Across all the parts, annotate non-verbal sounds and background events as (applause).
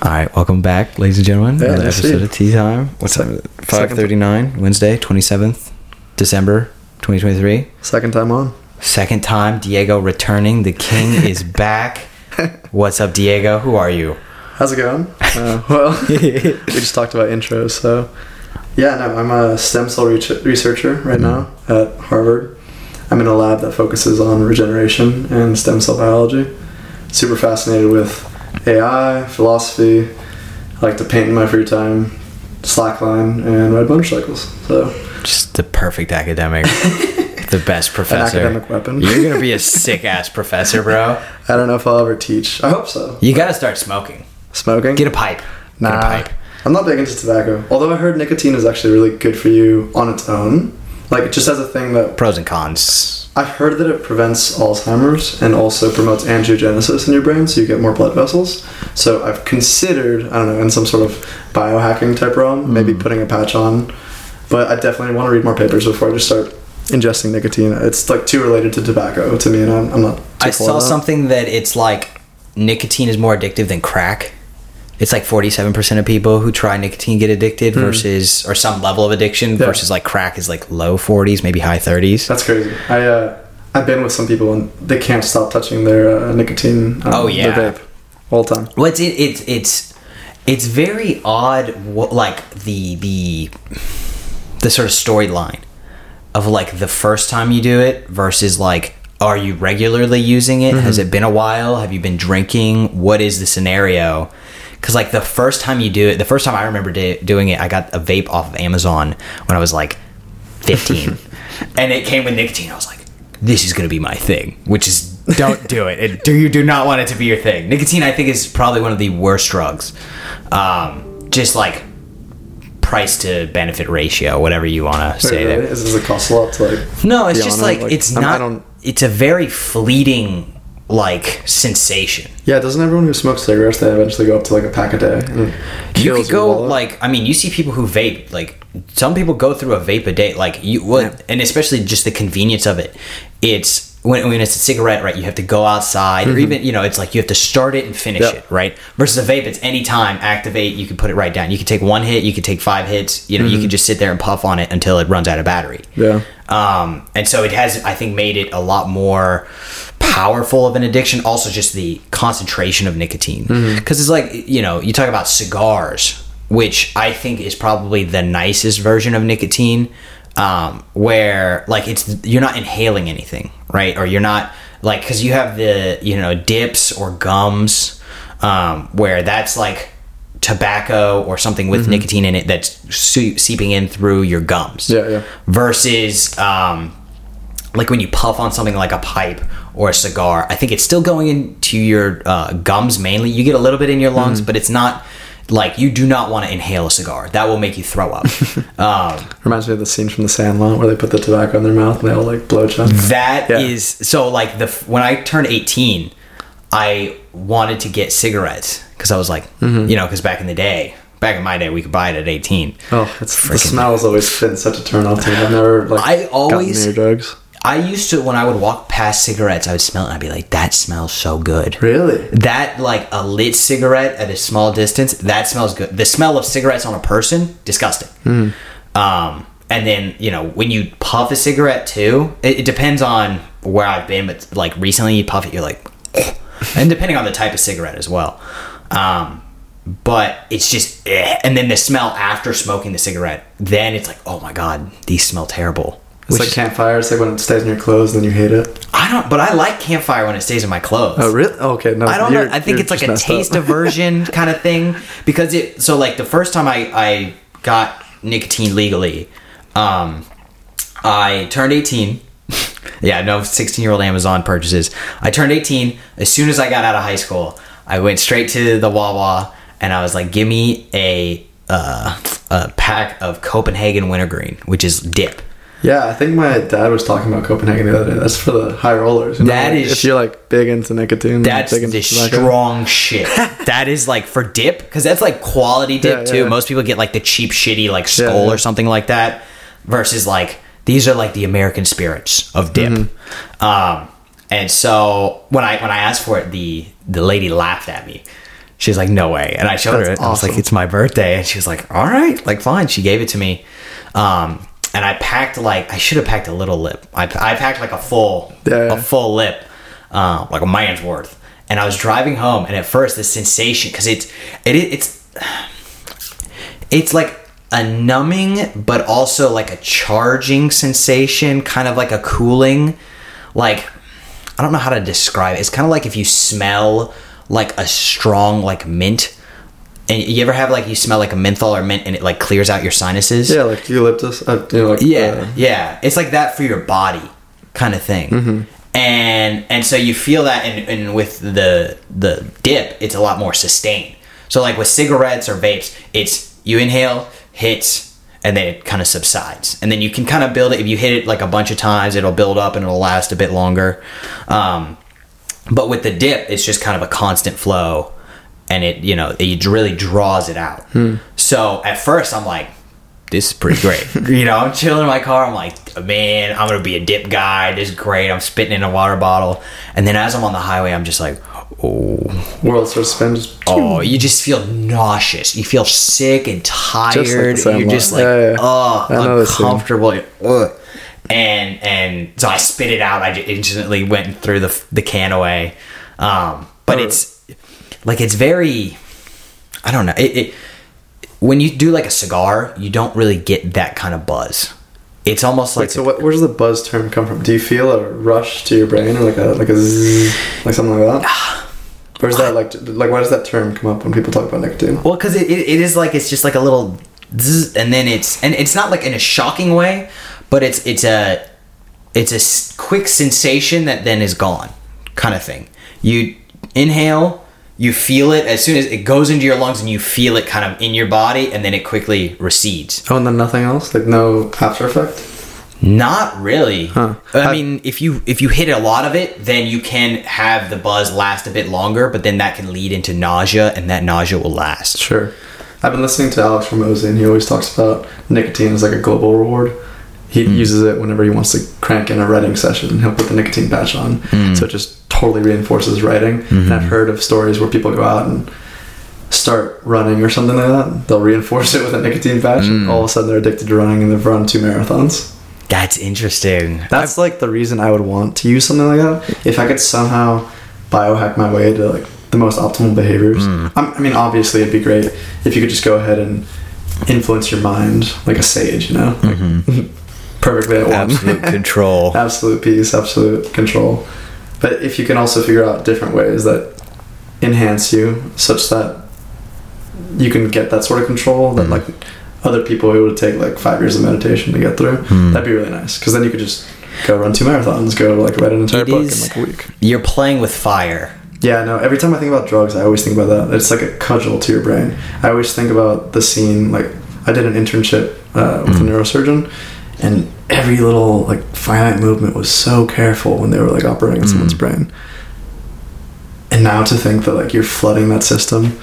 All right, welcome back, ladies and gentlemen. Yeah, Another episode of Tea Time. What Sec- time is it? Five thirty nine, Wednesday, twenty seventh, December, twenty twenty three. Second time on. Second time, Diego returning. The king (laughs) is back. What's up, Diego? Who are you? How's it going? Uh, (laughs) well, (laughs) we just talked about intros, so yeah, no, I'm a stem cell reach- researcher right now at Harvard. I'm in a lab that focuses on regeneration and stem cell biology. Super fascinated with AI, philosophy. I like to paint in my free time, slackline, and ride motorcycles. So Just the perfect academic, (laughs) the best professor. an academic weapon. You're gonna be a (laughs) sick ass professor, bro. I don't know if I'll ever teach. I hope so. You gotta start smoking. Smoking? Get a pipe. Nah, Get a pipe. I'm not big into tobacco. Although I heard nicotine is actually really good for you on its own. Like it just as a thing that Pros and cons. I've heard that it prevents Alzheimer's and also promotes angiogenesis in your brain, so you get more blood vessels. So I've considered, I don't know, in some sort of biohacking type realm, maybe Hmm. putting a patch on. But I definitely want to read more papers before I just start ingesting nicotine. It's like too related to tobacco to me, and I'm, I'm not. Too I saw that. something that it's like nicotine is more addictive than crack. It's like 47% of people who try nicotine get addicted versus, or some level of addiction Hmm. Yeah. versus like crack is like low 40s, maybe high 30s. That's crazy. I uh, I've been with some people and they can't stop touching their uh, nicotine. Um, Oh, yeah. their vape all the time. Well, it's, it, it's, it's, it's very odd, what, like the, the, the sort of storyline of like the first time you do it versus like, are you regularly using it? Has it been a while? Have you been drinking? What is the scenario? Because like the first time you do it, the first time I remember do- doing it, I got a vape off of Amazon when I was like 15, (laughs) and it came with nicotine. I was like, this is gonna be my thing, which is don't do it. it. Do you do not want it to be your thing? Nicotine, I think, is probably one of the worst drugs. Um, just like price to benefit ratio, whatever you want to say Really? there. Is- Does it cost a lot to like? No, it's just on it? like, Like, it's I'm- not. It's a very fleeting like sensation. Yeah, doesn't everyone who smokes cigarettes they eventually go up to like a pack a day? You could go wallet? like I mean, you see people who vape like some people go through a vape a day. Like you what, Yeah. and especially just the convenience of it. It's when, when it's a cigarette, right? You have to go outside, or even you know, it's like you have to start it and finish Mm-hmm. It, right? Versus a vape, it's any time activate. You can put it right down. You can take one hit, you can take five hits. You know, Mm-hmm. you can just sit there and puff on it until it runs out of battery. Yeah. Um, and so it has, I think, made it a lot more powerful of an addiction. Also, just the concentration of nicotine. Because it's like, you know, you talk about cigars, which I think is probably the nicest version of nicotine, um, where like it's you're not inhaling anything, right? Or you're not like because you have the you know dips or gums, um, where that's like tobacco or something with nicotine in it that's se- seeping in through your gums Yeah, yeah. versus um, like when you puff on something like a pipe or a cigar i think it's still going into your uh, gums mainly you get a little bit in your lungs but it's not like you do not want to inhale a cigar that will make you throw up (laughs) um, Reminds me of the scene from The Sandlot where they put the tobacco in their mouth and they all like blow chunk. That is Yeah. so like the when I turned 18, I wanted to get cigarettes because I was like, Mm-hmm. you know, because back in the day, back in my day, we could buy it at 18. Oh, it's the Freaking- smell has always been such a turn off to me. I've never like I always- drugs. I used to when I would walk past cigarettes, I would smell it and I'd be like, that smells so good. Really? That like a lit cigarette at a small distance, that smells good. The smell of cigarettes on a person, disgusting. Hmm. Um, and then you know when you puff a cigarette too, it, it depends on where I've been, but like recently you puff it, you're like, and depending on the type of cigarette as well. Um, but it's just, eh. and then the smell after smoking the cigarette, then it's like, oh my god, these smell terrible. It's Which like campfire. It's like when it stays in your clothes, then you hate it. I don't, but I like campfire when it stays in my clothes. Oh, really? Oh, okay, no. I don't know. I think it's like a taste aversion (laughs) kind of thing because it. So like the first time I I got nicotine legally, um, I turned eighteen. (laughs) yeah, no sixteen year old Amazon purchases. I turned eighteen as soon as I got out of high school. I went straight to the Wawa and I was like, "Give me a uh, a pack of Copenhagen Wintergreen, which is dip." Yeah, I think my dad was talking about Copenhagen the other day. That's for the high rollers. you know, That like, is- if you're like big into nicotine. That's big into the tobacco. strong shit. (laughs) that is like for dip because that's like quality dip Yeah, too. yeah. Most people get like the cheap, shitty like skull Yeah, or something like that. Versus like these are like the American spirits of dip. Mm-hmm. Um, and so when I when I asked for it, the the lady laughed at me She's like, no way. And I showed her it. That's I was like, it's my birthday. And she was like, all right, like fine. She gave it to me. Um, and I packed like I should have packed a little lip. I, I packed like a full Yeah, a full lip, uh, like a man's worth. And I was driving home, and at first the sensation because it's it it's it's like a numbing but also like a charging sensation kind of like a cooling like i don't know how to describe it it's kind of like if you smell like a strong like mint and you ever have like you smell like a menthol or mint and it like clears out your sinuses? Yeah, like eucalyptus. Uh, you know, like yeah uh, yeah. It's like that for your body kind of thing. Mm-hmm. and and so you feel that and, and with the the dip it's a lot more sustained. So like with cigarettes or vapes it's you inhale hits and then it kind of subsides. And then you can kind of build it. If you hit it like a bunch of times it'll build up and it'll last a bit longer. Um, but with the dip it's just kind of a constant flow and it you know it really draws it out. So at first i'm like this is pretty great. (laughs) You know i'm chilling in my car. I'm like man i'm gonna be a dip guy. This is great. I'm spitting in a water bottle. And then as i'm on the highway i'm just like oh. World starts spin. Just, oh you just feel nauseous. You feel sick and tired. the you're Sandlot. just like Yeah, yeah. oh I know this feeling. uncomfortable. Ugh. and and so i spit it out. I just instantly went and threw the, the can away. Um, but Oh. it's like it's very i don't know it, it when you do like a cigar you don't really get that kind of buzz it's almost like Wait, so what, where does the buzz term come from? Do you feel a rush to your brain, or like a like a zzz, like something like that? (sighs) where's that like like why does that term come up when people talk about nicotine? Well, because it, it, it is like it's just like a little, zzz, and then it's and it's not like in a shocking way, but it's it's a it's a quick sensation that then is gone, kind of thing. You inhale, you feel it as soon as it goes into your lungs, and you feel it kind of in your body, and then it quickly recedes. Oh, and then nothing else, like no after effect. Not really. Huh. I I- mean, if you if you hit a lot of it, then you can have the buzz last a bit longer, but then that can lead into nausea, and that nausea will last. Sure. I've been listening to Alex Hormozi, and he always talks about nicotine as like a global reward. He hmm. uses it whenever he wants to crank in a writing session. He'll put the nicotine patch on, hmm. so it just totally reinforces writing. And I've hmm. heard of stories where people go out and start running or something like that. They'll reinforce it with a nicotine patch, and all of a sudden they're addicted to running, and they've run two marathons. That's interesting. That's like the reason I would want to use something like that. If I could somehow biohack my way to like the most optimal behaviors. I'm, I mean, obviously, it'd be great if you could just go ahead and influence your mind like a sage, you know, mm-hmm. (laughs) like, perfectly at once. Absolute control. (laughs) absolute peace, absolute control. But if you can also figure out different ways that enhance you, such that you can get that sort of control that mm. like other people it would take like five years of meditation to get through, mm. that'd be really nice. Because then you could just go run two marathons, go like write an entire It book is- in like a week. You're playing with fire. Yeah, no. Every time I think about drugs, I always think about that. It's like a cudgel to your brain. I always think about the scene. Like I did an internship uh, with a mm. neurosurgeon, and every little like finite movement was so careful when they were like operating on someone's mm. brain. And now to think that like you're flooding that system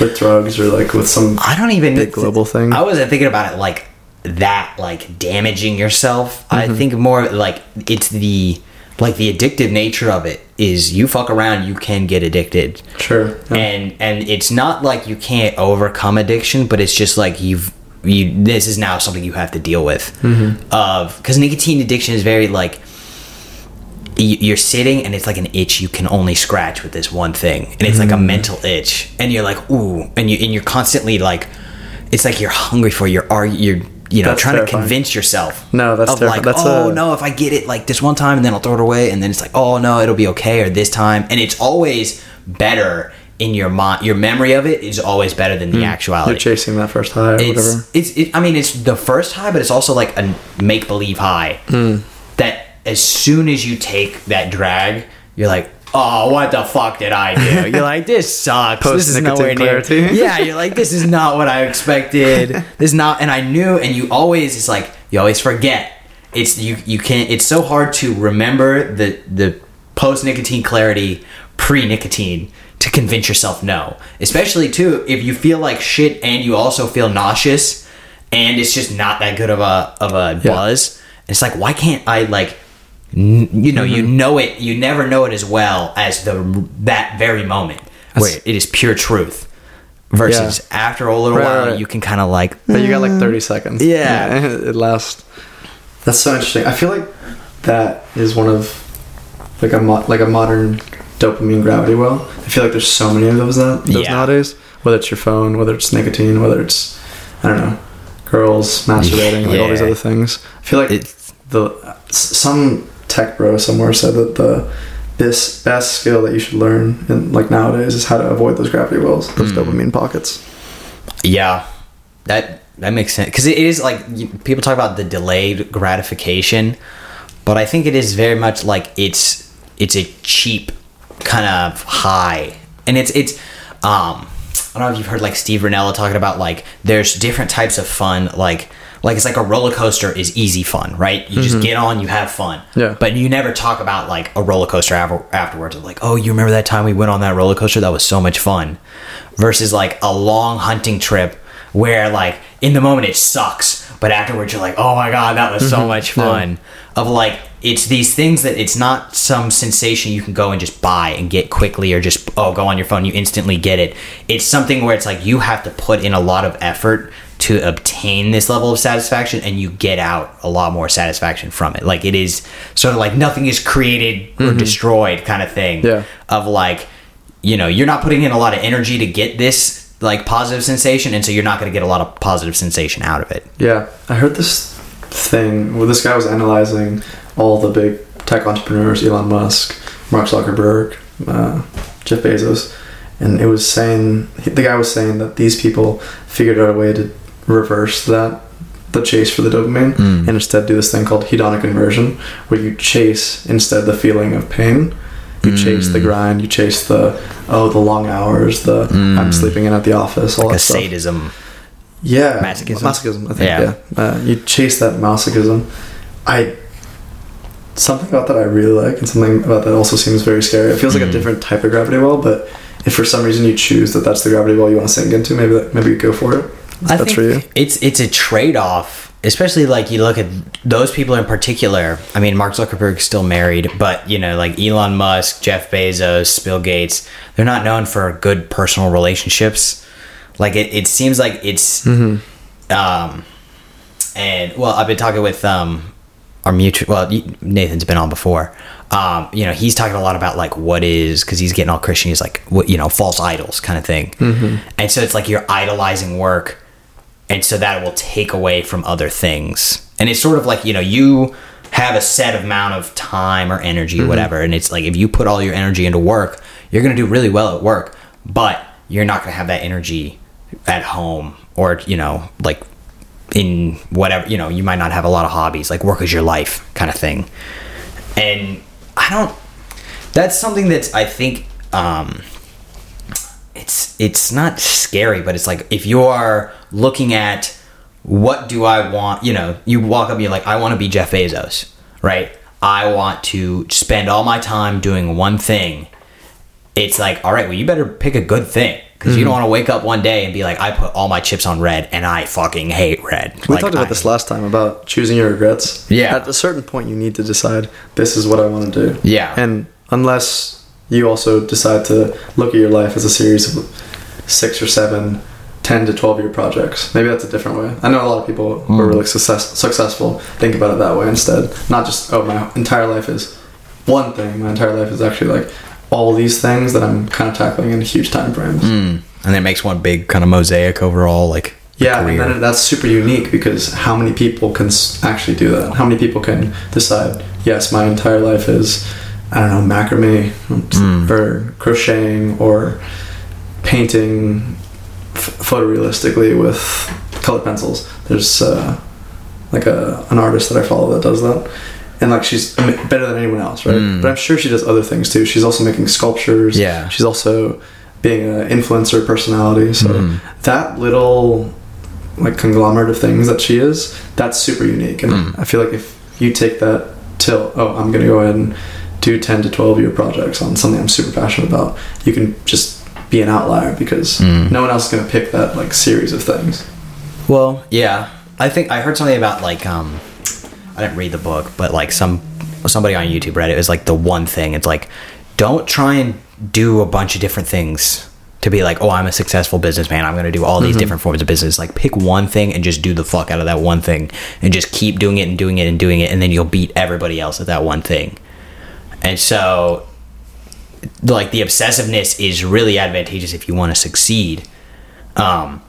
with drugs or like with some I don't even Big global thing. I wasn't thinking about it like that, like damaging yourself. I mm-hmm. think more like it's the like the addictive nature of it is you fuck around, you can get addicted. sure. yeah. and and it's not like you can't overcome addiction but it's just like you've you this is now something you have to deal with. Mm-hmm. Of because nicotine addiction is very like you- you're sitting and it's like an itch you can only scratch with this one thing. And it's like a mm-hmm. mental itch. And you're like ooh. And you and you're constantly like it's like you're hungry for your are you're you know That's trying terrifying. to convince yourself No, that's of terrifying. like That's oh a- no if I get it like this one time and then I'll throw it away. And then it's like oh no it'll be okay or this time. And it's always better in your mind your memory of it is always better than the actuality. You're chasing that first high or whatever. it's it's it, I mean it's the first high but it's also like a make believe high. Hmm. that as soon as you take that drag you're like oh what the fuck did I do? (laughs) You're like this sucks. This is nowhere near (laughs) yeah you're like this is not what I expected. (laughs) This is not and I knew and you always it's like you always forget. It's you you can't it's so hard to remember the the post nicotine clarity pre nicotine to convince yourself no especially too if you feel like shit and you also feel nauseous and it's just not that good of a of a buzz it's like why can't I like n- you know you Mm-hmm. know it you never know it as well as the that very moment where it is pure truth. Versus after a little Right, while, right. you can kind of like But you got like 30 seconds. Yeah. (laughs) it lasts. That's so interesting. I feel like that is one of like a mo- like a modern dopamine gravity well. I feel like there's so many of those that those Yeah. nowadays. Whether it's your phone, whether it's nicotine, whether it's I don't know, girls (laughs) masturbating, like all these other things. I feel like It's- the some tech bro somewhere said that the this best skill that you should learn in like nowadays is how to avoid those gravity wells, those Hmm. dopamine pockets. Yeah, that that makes sense because it is like people talk about the delayed gratification, but I think it is very much like it's it's a cheap kind of high, and it's it's um I don't know if you've heard like Steve Rinella talking about like there's different types of fun like. Like it's like a roller coaster is easy fun, right? You just get on, you have fun. Yeah. But you never talk about like a roller coaster after, afterwards. Of like, oh, you remember that time we went on that roller coaster? That was so much fun. Versus like a long hunting trip where like in the moment it sucks, but afterwards you're like, oh my god, that was so much fun. Of like it's these things that it's not some sensation you can go and just buy and get quickly or just oh go on your phone you instantly get it. It's something where it's like you have to put in a lot of effort to obtain this level of satisfaction and you get out a lot more satisfaction from it. Like it is sort of like nothing is created or mm-hmm. destroyed kind of thing. Yeah. Of like, you know, you're not putting in a lot of energy to get this like positive sensation and so you're not going to get a lot of positive sensation out of it. Yeah, I heard this thing where this guy was analyzing all the big tech entrepreneurs, Elon Musk, Mark Zuckerberg, uh, Jeff Bezos, and it was saying the guy was saying that these people figured out a way to reverse that the chase for the dopamine and instead do this thing called hedonic inversion where you chase instead the feeling of pain you chase the grind you chase the oh the long hours the i'm sleeping in at the office all Like that stuff sadism. yeah, Masochism? Masochism, I think. Yeah. Yeah, Uh, you chase that masochism. I something about that I really like, and something about that also seems very scary. It feels like a different type of gravity well, but if for some reason you choose that that's the gravity well you want to sink into, maybe that, maybe you go for it. I that's think for you. It's it's a trade off, especially like you look at those people in particular. I mean, Mark Zuckerberg's still married, but you know, like Elon Musk, Jeff Bezos, Bill Gates, they're not known for good personal relationships. Like it, it seems like it's, Mm-hmm. um, and well, I've been talking with um, our mutual. Well, Nathan's been on before. Um, you know, he's talking a lot about like what is because he's getting all Christian. He's like, what you know, false idols kind of thing. And so it's like you're idolizing work and so that will take away from other things and it's sort of like you know you have a set amount of time or energy or whatever and it's like if you put all your energy into work you're going to do really well at work but you're not going to have that energy at home or you know like in whatever you know you might not have a lot of hobbies like work is your life kind of thing and i don't that's something that's i think um it's it's not scary, but it's like if you are looking at what do I want, you know, you walk up and you're like, I want to be Jeff Bezos, right? I want to spend all my time doing one thing. It's like, all right, well, you better pick a good thing because you don't want to wake up one day and be like, I put all my chips on red and I fucking hate red. We Like, talked about I- this last time about choosing your regrets. Yeah. At a certain point, you need to decide this is what I want to do. Yeah. And unless you also decide to look at your life as a series of six or seven, 10 to 12 year projects, maybe that's a different way. I know a lot of people who are Mm. really success, successful think about it that way instead. Not just, oh, my entire life is one thing. My entire life is actually like all these things that I'm kind of tackling in huge time frames. Mm. and it makes one big kind of mosaic overall, like Yeah, and then that's super unique because how many people can actually do that? How many people can decide, yes, my entire life is, I don't know, macrame Mm. or crocheting or painting f- photorealistically with colored pencils. There's uh, like a an artist that I follow that does that. And like she's better than anyone else, right? Mm. But I'm sure she does other things too. She's also making sculptures. Yeah. She's also being an influencer personality. So Mm. that little like conglomerate of things that she is, that's super unique. And Mm. I feel like if you take that till, oh, I'm going to go ahead and do 10 to 12 year projects on something I'm super passionate about, you can just be an outlier because Mm. no one else is going to pick that like series of things. Well, yeah. I think I heard something about like um I didn't read the book, but like some somebody on YouTube read it. It was like the one thing. It's like don't try and do a bunch of different things to be like, oh, I'm a successful businessman. I'm going to do all these different forms of business. Like, pick one thing and just do the fuck out of that one thing and just keep doing it and doing it and doing it. And then you'll beat everybody else at that one thing. And so, like, the obsessiveness is really advantageous if you want to succeed. Um,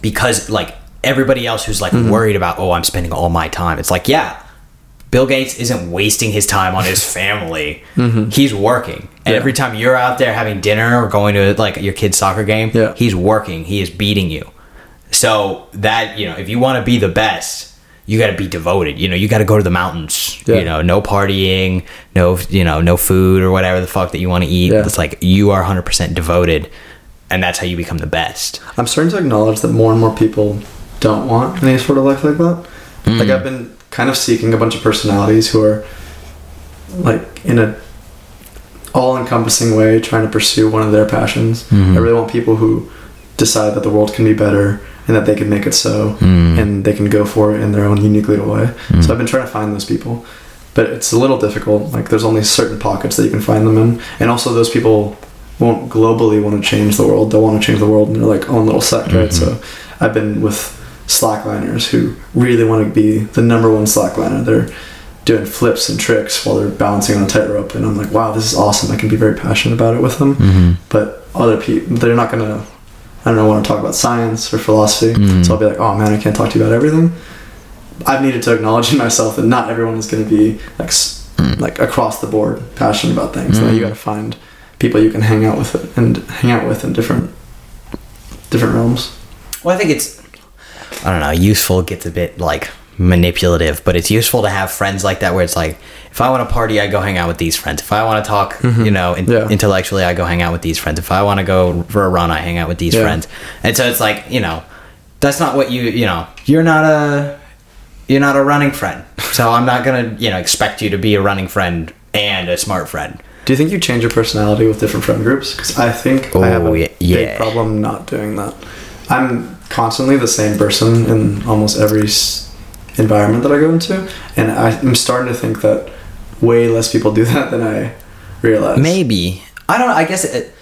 because, like, everybody else who's like mm-hmm. worried about, oh, I'm spending all my time, it's like, yeah, Bill Gates isn't wasting his time on his (laughs) family. Mm-hmm. He's working. And Yeah. every time you're out there having dinner or going to like your kid's soccer game, Yeah. he's working. He is beating you. So that, you know, if you want to be the best, you got to be devoted. You know, you got to go to the mountains. Yeah. You know, no partying, no, you know, no food or whatever the fuck that you want to eat. It's like you are 100% devoted and that's how you become the best. I'm starting to acknowledge that more and more people don't want any sort of life like that. Hmm. Like I've been kind of seeking a bunch of personalities who are like in a all-encompassing way trying to pursue one of their passions. Hmm. I really want people who decide that the world can be better and that they can make it so hmm. and they can go for it in their own unique little way. So I've been trying to find those people. But it's a little difficult. Like there's only certain pockets that you can find them in. And also those people won't globally want to change the world. They'll want to change the world in their like own little sect, right? Mm-hmm. So I've been with slackliners who really want to be the number one slackliner. They're doing flips and tricks while they're balancing on a tightrope, and I'm like, wow, this is awesome. I can be very passionate about it with them. Mm-hmm. But other people, they're not gonna. I don't know, want to talk about science or philosophy. Mm-hmm. So I'll be like, oh man, I can't talk to you about everything. I've needed to acknowledge in (laughs) myself that not everyone is going to be like s mm. like across the board passionate about things. That you mm-hmm. got to find people you can hang out with and hang out with in different different realms. Well, I think it's I don't know, useful gets a bit like manipulative, but it's useful to have friends like that where it's like if I want to party, I go hang out with these friends. If I want to talk, mm-hmm. you know, in- Yeah. intellectually, I go hang out with these friends. If I want to go for a run, I hang out with these Yeah. friends. And so it's like, you know, that's not what you, you know, you're not a you're not a running friend. (laughs) So I'm not going to, you know, expect you to be a running friend and a smart friend. Do you think you change your personality with different friend groups? Because I think I oh, have Oh, a yeah- big problem not doing that. I'm constantly the same person in almost every environment that I go into, and I'm starting to think that way less people do (laughs) that than I realize. Maybe. I don't know. I guess it,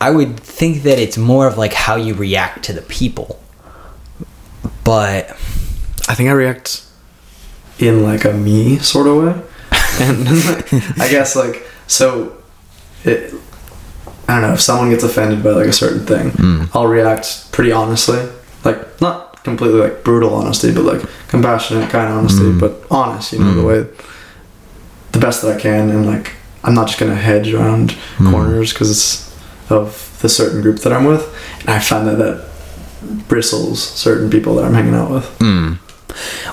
I would think that it's more of like how you react to the people. But I think I react in like a me sort of way, (laughs) and (laughs) I guess like so. It, I don't know if someone gets offended by like a certain thing, hmm. I'll react pretty honestly, like not completely like brutal honesty, but like compassionate kind of honesty, mm. but honest. You know the mm. way, the best that I can, and like I'm not just gonna hedge around mm. corners because of the certain group that I'm with, and I find that that bristles certain people that I'm hanging out with.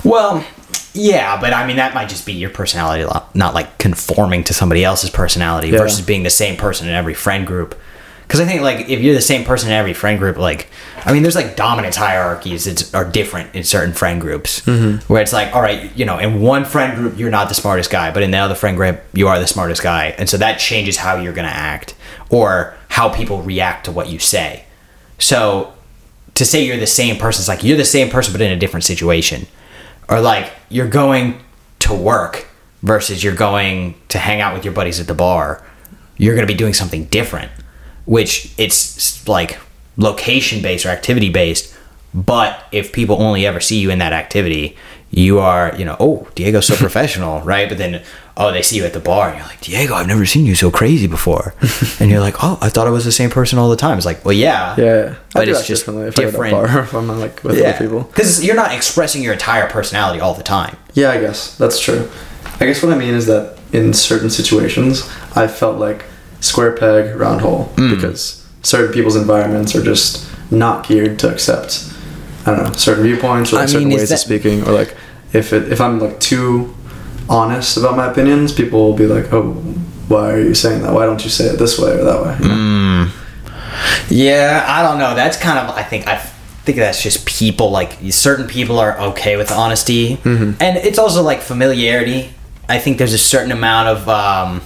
well, yeah, but I mean that might just be your personality, not- not like conforming to somebody else's personality Yeah. versus being the same person in every friend group. Because I think like if you're the same person in every friend group, like I mean, there's like dominance hierarchies that are different in certain friend groups, mm-hmm. where it's like, all right, you know, in one friend group you're not the smartest guy, but in the other friend group you are the smartest guy, and so that changes how you're gonna act or how people react to what you say. So to say you're the same person is like you're the same person but in a different situation. Or like you're going to work versus you're going to hang out with your buddies at the bar. You're going to be doing something different which it's like location based or activity based but if people only ever see you in that activity you are you know oh diego's so (laughs) professional right but then oh they see you at the bar and you're like diego i've never seen you so crazy before (laughs) and you're like oh i thought i was the same person all the time it's like well yeah Yeah, But it's just different. if I'm (laughs) like with other people. Because you're not expressing your entire personality all the time. Yeah, I guess that's true. I guess what I mean is that in certain situations, I felt like square peg, round hole Mm. because certain people's environments are just not geared to accept. I don't know certain viewpoints or like certain mean, ways that- of speaking, or like if it, if I'm like too honest about my opinions, people will be like, "Oh, why are you saying that? Why don't you say it this way or that way?" You know? Mm. Yeah, I don't know. That's kind of I think I think that's just people like certain people are okay with honesty, Mm-hmm. and it's also like familiarity. I think there's a certain amount of um,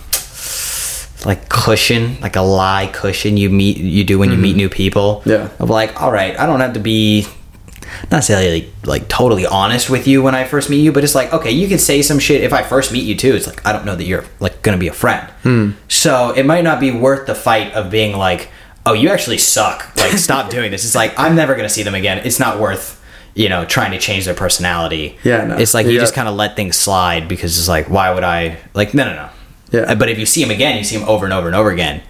like cushion, like a lie cushion you meet you do when you meet new people. Mm-hmm. Yeah. of like, all right, I don't have to be not necessarily like totally honest with you when I first meet you, but it's like okay, you can say some shit if I first meet you too. It's like I don't know that you're like gonna be a friend, Hmm. so it might not be worth the fight of being like, oh, you actually suck. Like, (laughs) stop doing this. It's like, I'm never to see them again. It's not worth, you know, trying to change their personality. Yeah, no. It's like you Yeah. just kind of let things slide because it's like, why would I? Like, no, no, no. Yeah. Uh, But if you see him again, you see him over and over and over again,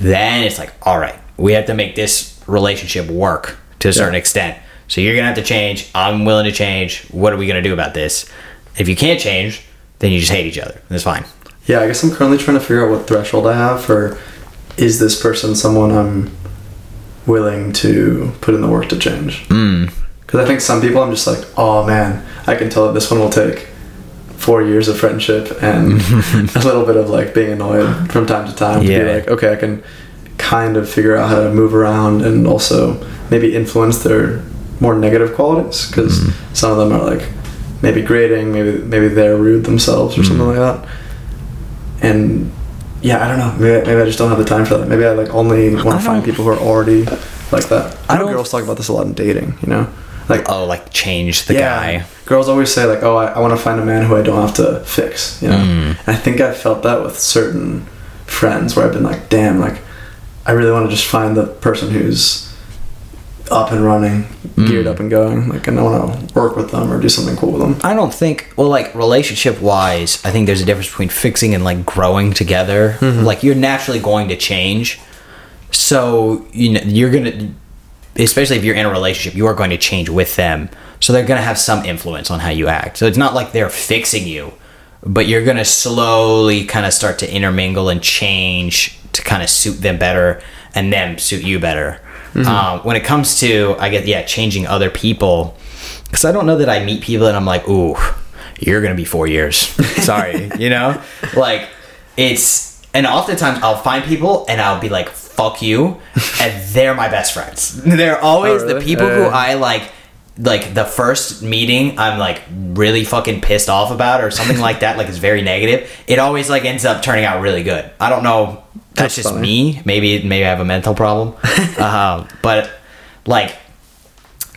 then it's like, all right, we have to make this relationship work to a certain Yeah. extent. So you're going to have to change. I'm willing to change. What are we going to do about this? If you can't change, then you just hate each other. That's fine. Yeah, I guess I'm currently trying to figure out what threshold I have for is this person someone I'm willing to put in the work to change? Mm. Because I think some people I'm just like, oh man, I can tell that this one will take four years of friendship and (laughs) a little bit of like being annoyed from time to time to Yeah. be like, okay, I can kind of figure out how to move around and also maybe influence their more negative qualities because Mm-hmm. some of them are like maybe grading, maybe maybe they're rude themselves or something Mm-hmm. like that. And yeah, I don't know. Maybe, maybe I just don't have the time for that. Maybe I like only want to find people who are already like that. I, I know girls talk about this a lot in dating. You know, like Oh, like change the guy. Girls always say like, "Oh, I, I want to find a man who I don't have to fix." You know, Mm. and I think I've felt that with certain friends where I've been like, "Damn, like, I really want to just find the person who's up and running, geared Mm. up and going. Like, and I want to work with them or do something cool with them." I don't think well like relationship wise, I think there's a difference between fixing and like growing together. Like you're naturally going to change. So, you know, you're going to especially if you're in a relationship, you are going to change with them. So they're going to have some influence on how you act. So it's not like they're fixing you, but you're going to slowly kind of start to intermingle and change to kind of suit them better and them suit you better. Um, when it comes to, I get, yeah, changing other people, because I don't know that I meet people and I'm like, ooh, you're going to be four years. (laughs) Sorry, you know? Like, it's, and oftentimes I'll find people and I'll be like, fuck you. And they're my best friends. They're always Oh, the really? people who I like, like the first meeting I'm like really fucking pissed off about or something like that, like it's very negative. It always like ends up turning out really good. I don't know. That's, That's just funny. me. Maybe maybe I have a mental problem. um, (laughs) but like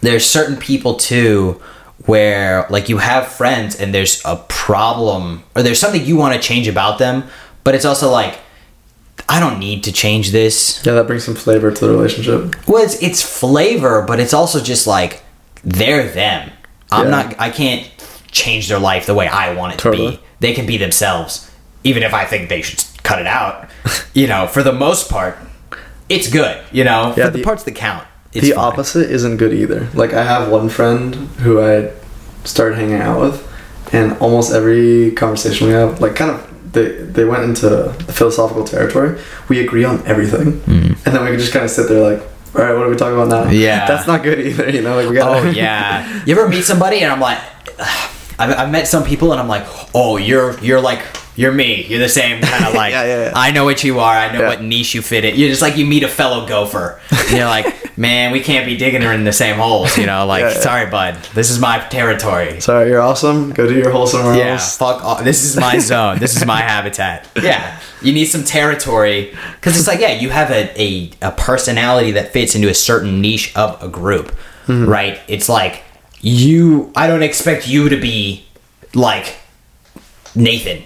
there's certain people too where like you have friends and there's a problem or there's something you want to change about them, but it's also like I don't need to change this. Yeah, that brings some flavor to the relationship. Well, it's it's flavor, but it's also just like they're them. I'm Yeah. not. I can't change their life the way I want it to be. They can be themselves, even if I think they should cut it out. (laughs) you know, for the most part, it's good. You know, Yeah, for the, the- parts that count, the fine. opposite isn't good either. Like I have one friend who I started hanging out with, and almost every conversation we have, like kind of they they went into the philosophical territory. We agree on everything, hmm. and then we can just kind of sit there like, all right, what are we talking about now? Yeah. (laughs) that's not good either. You know, like we got. Oh yeah. (laughs) You ever meet somebody and I'm like, (sighs) I've, I've met some people and I'm like, oh, you're you're like you're me. You're the same kind of (laughs) like. Yeah, yeah, yeah. I know what you are. I know what niche you fit in. You're just like you meet a fellow gopher. And you're like, man, we can't be digging her in the same holes. You know, like, (laughs) Yeah, yeah. sorry, bud. This is my territory. Sorry, you're awesome. Go do your hole somewhere Yeah, else. fuck. All, this is my zone. This is my (laughs) habitat. Yeah, you need some territory because it's like, yeah, you have a, a a personality that fits into a certain niche of a group, mm-hmm. right? It's like you. I don't expect you to be like Nathan.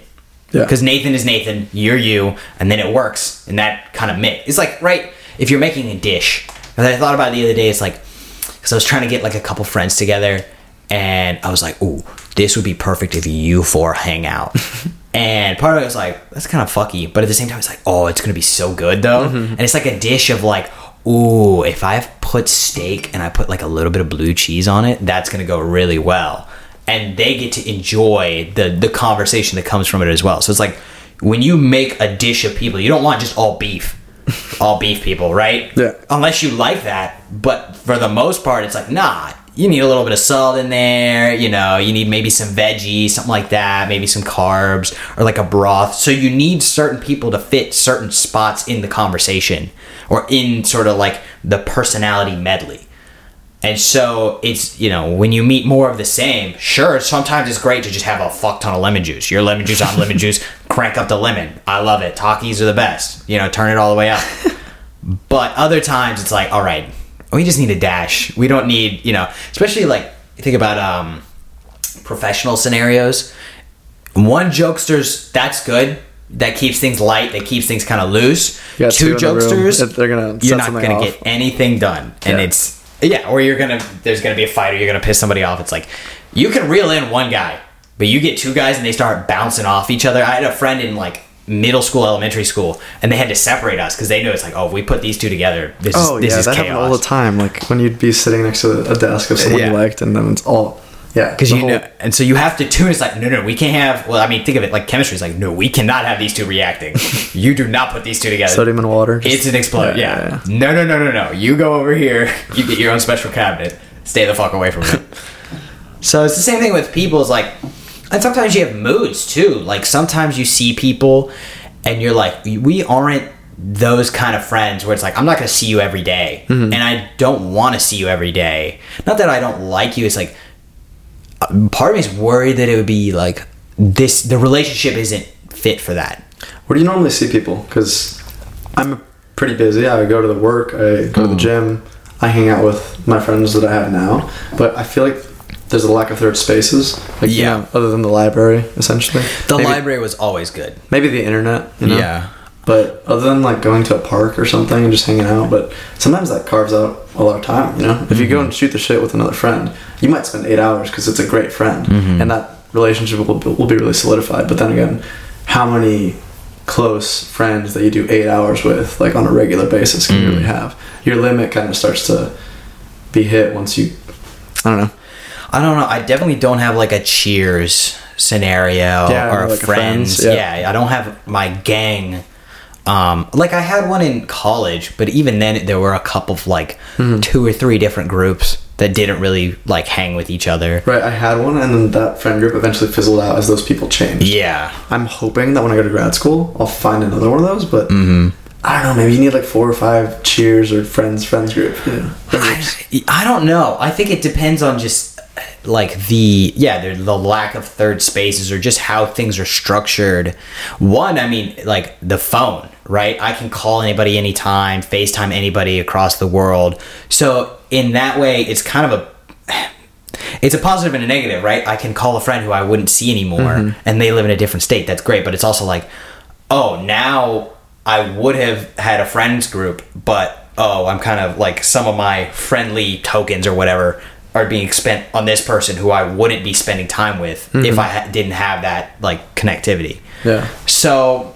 Yeah. Because Nathan is Nathan, you're you, and then it works, and that kind of mix. It's like right if you're making a dish. And I thought about it the other day. It's like because I was trying to get like a couple friends together, and I was like, "Ooh, this would be perfect if you four hang out." (laughs) and part of it was like, "That's kind of fucky," but at the same time, it's like, "Oh, it's gonna be so good though," mm-hmm. and it's like a dish of like. Ooh, if I've put steak and I put like a little bit of blue cheese on it, that's gonna go really well. And they get to enjoy the the conversation that comes from it as well. So it's like when you make a dish of people, you don't want just all beef, all beef people, right? Yeah. Unless you like that, but for the most part, it's like nah. You need a little bit of salt in there, you know. You need maybe some veggies, something like that, maybe some carbs or like a broth. So you need certain people to fit certain spots in the conversation or in sort of like the personality medley. And so it's, you know, when you meet more of the same, sure, sometimes it's great to just have a fuck ton of lemon juice. Your lemon juice, I'm (laughs) lemon juice, crank up the lemon. I love it. Takis are the best. You know, turn it all the way up. (laughs) But other times it's like, all right, we just need a dash. We don't need, you know, especially like you think about um professional scenarios. One jokester's that's good, that keeps things light, that keeps things kind of loose. Two Two in the room, jokesters, they're gonna you're not gonna off. get anything done, and Yeah. it's yeah, or you're gonna there's gonna be a fight, or you're gonna piss somebody off. It's like you can reel in one guy, but you get two guys and they start bouncing off each other. I had a friend in like middle school, elementary school, and they had to separate us because they knew it's like, oh, if we put these two together, this Oh is this yeah, is that chaos. happened all the time. Like when you'd be sitting next to a desk of someone Yeah. you liked, and then it's all yeah. Because you whole- know, and so you have to tune. It's like, no, no, we can't have. Well, I mean, think of it like chemistry. It's like, no, we cannot have these two reacting. (laughs) you do not put these two together. sodium and water. just- It's an explosion. Yeah, Yeah, yeah, No, no, no, no, no. You go over here. You get your own special cabinet. Stay the fuck away from it. (laughs) so it's the same thing with people. It's like, and sometimes you have moods too. Like sometimes you see people, and you're like, we aren't those kind of friends where it's like, I'm not going to see you every day, Mm-hmm. and I don't want to see you every day. Not that I don't like you. It's like part of me is worried that it would be like this. The relationship isn't fit for that. Where do you normally see people? Because I'm pretty busy. I go to the work. I go to Mm. the gym. I hang out with my friends that I have now. But I feel like there's a lack of third spaces. Like, you Yeah. know, other than the library, essentially. The maybe, library was always good. Maybe the internet. You know? Yeah. But other than like going to a park or something and just hanging out, but sometimes that carves out a lot of time. You know, if you go Mm-hmm. and shoot the shit with another friend, you might spend eight hours because it's a great friend, Mm-hmm. and that relationship will be, will be really solidified. But then again, how many close friends that you do eight hours with, like on a regular basis, can you Mm. really have? Your limit kind of starts to be hit once you. I don't know. I don't know. I definitely don't have like a Cheers scenario Yeah, or a like friends. Friends, yeah. yeah. I don't have my gang. Um, like I had one in college, but even then there were a couple of like Mm-hmm. two or three different groups that didn't really like hang with each other. Right, I had one, and then that friend group eventually fizzled out as those people changed. Yeah. I'm hoping that when I go to grad school, I'll find another one of those. But Mm-hmm. I don't know. Maybe you need like four or five cheers or friends friends group. Yeah. I, I don't know. I think it depends on just like the yeah the, the lack of third spaces or just how things are structured. One, I mean, like the phone, right? I can call anybody anytime, FaceTime anybody across the world. So in that way, it's kind of a it's a positive and a negative, right? I can call a friend who I wouldn't see anymore mm-hmm. and they live in a different state. That's great. But it's also like, oh, now I would have had a friends group, but oh, I'm kind of like some of my friendly tokens or whatever are being spent on this person who I wouldn't be spending time with if I ha- didn't have that like connectivity. Yeah. So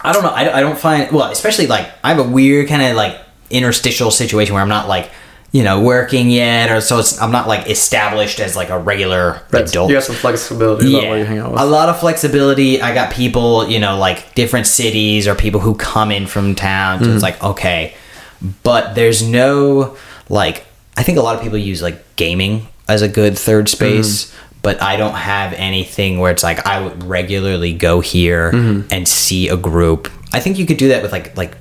I don't know. I, I don't find well, especially like I have a weird kind of like interstitial situation where I'm not like you know working yet, or so it's, I'm not like established as like a regular Right. adult. You got some flexibility about where you hang out with. a lot of flexibility. I got people, you know, like different cities or people who come in from town. So Mm-hmm. it's like okay, but there's no like. I think a lot of people use like gaming as a good third space, Mm-hmm. but I don't have anything where it's like I would regularly go here Mm-hmm. and see a group. I think you could do that with like like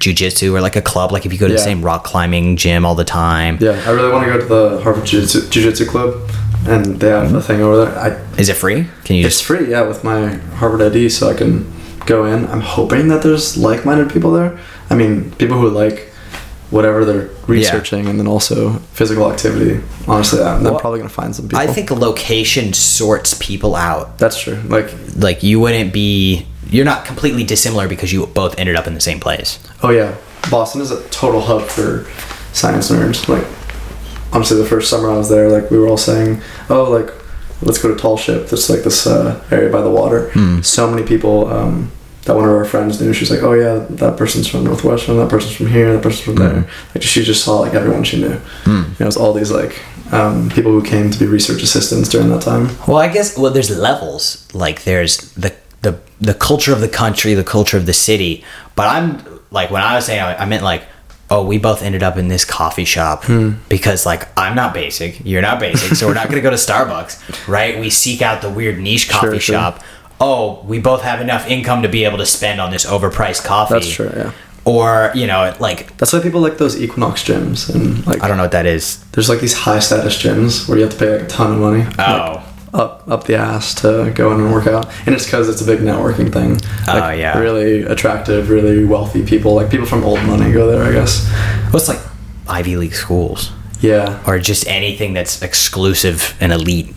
jujitsu or like a club. Like if you go to the same rock climbing gym all the time. Yeah, I really want to go to the Harvard Jiu-Jitsu, Jiu-Jitsu Club, and they have a thing over there. I, Is it free? Can you it's just free, yeah, with my Harvard ID, so I can go in. I'm hoping that there's like-minded people there. I mean, people who like whatever they're researching, and then also physical activity. Honestly, I'm, Well, probably gonna find some people. I think location sorts people out. that's true. Like, like you wouldn't be you're not completely dissimilar because you both ended up in the same place oh yeah, Boston is a total hub for science nerds. Like, honestly, the first summer I was there, like we were all saying, "Oh, like let's go to Tall Ship." That's like this uh, area by the water. So many people um, that one of our friends knew. She's like, "Oh yeah, that person's from Northwestern. That person's from here. That person's from there." Mm. Like she just saw like everyone she knew. Mm. You know, it was all these like um, people who came to be research assistants during that time. well i guess well there's levels like there's the the the culture of the country the culture of the city but i'm like when i was saying i, I meant like oh we both ended up in this coffee shop hmm. because like i'm not basic you're not basic so we're not going to go to starbucks right we seek out the weird niche coffee Sure, sure. Oh we both have enough income to be able to spend on this overpriced coffee That's true. Yeah, or you know like that's why people like those Equinox gyms and like i don't know what that is there's like these high status gyms where you have to pay like a ton of money. oh like, up up the ass to go in and work out, and it's because it's a big networking thing. Oh, Like, yeah. really attractive, really wealthy people, like people from old money, go there. I guess. What's like Ivy League schools Yeah, or just anything that's exclusive and elite?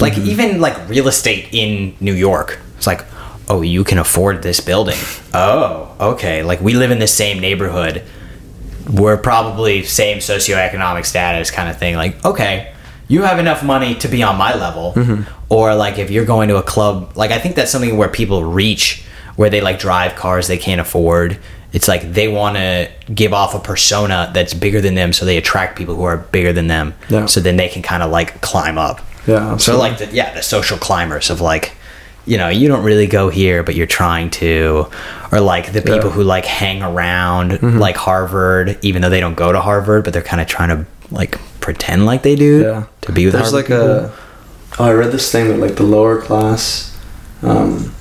Like Mm-hmm. even like real estate in New York. It's like, oh, you can afford this building. oh, okay. Like we live in the same neighborhood. We're probably same socioeconomic status kind of thing. Like, okay, you have enough money to be on my level. Or like if you're going to a club, like I think that's something where people reach where they like drive cars they can't afford. It's like they want to give off a persona that's bigger than them, so they attract people who are bigger than them. Yeah. So then they can kind of like climb up. Yeah, So like the yeah, the social climbers of like, you know, you don't really go here, but you're trying to, or like the people Yeah. Mm-hmm. who like hang around like Harvard, even though they don't go to Harvard, but they're kind of trying to like pretend like they do yeah to be with there's Harvard like people. a oh i read this thing that like the lower class um,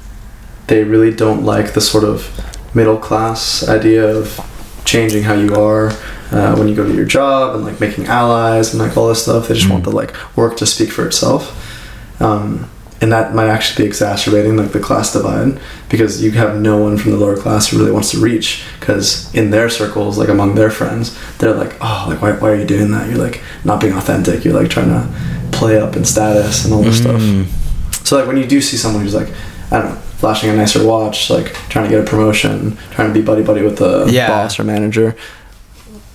they really don't like the sort of middle class idea of changing how you are uh, when you go to your job and like making allies and like all this stuff they just want the like work to speak for itself. Um, and that might actually be exacerbating like the class divide because you have no one from the lower class who really wants to reach because in their circles like among their friends they're like oh like why, why are you doing that? You're like not being authentic. You're like trying to play up in status and all this stuff. So like when you do see someone who's like i don't know flashing a nicer watch like trying to get a promotion trying to be buddy buddy with the Yeah. boss or manager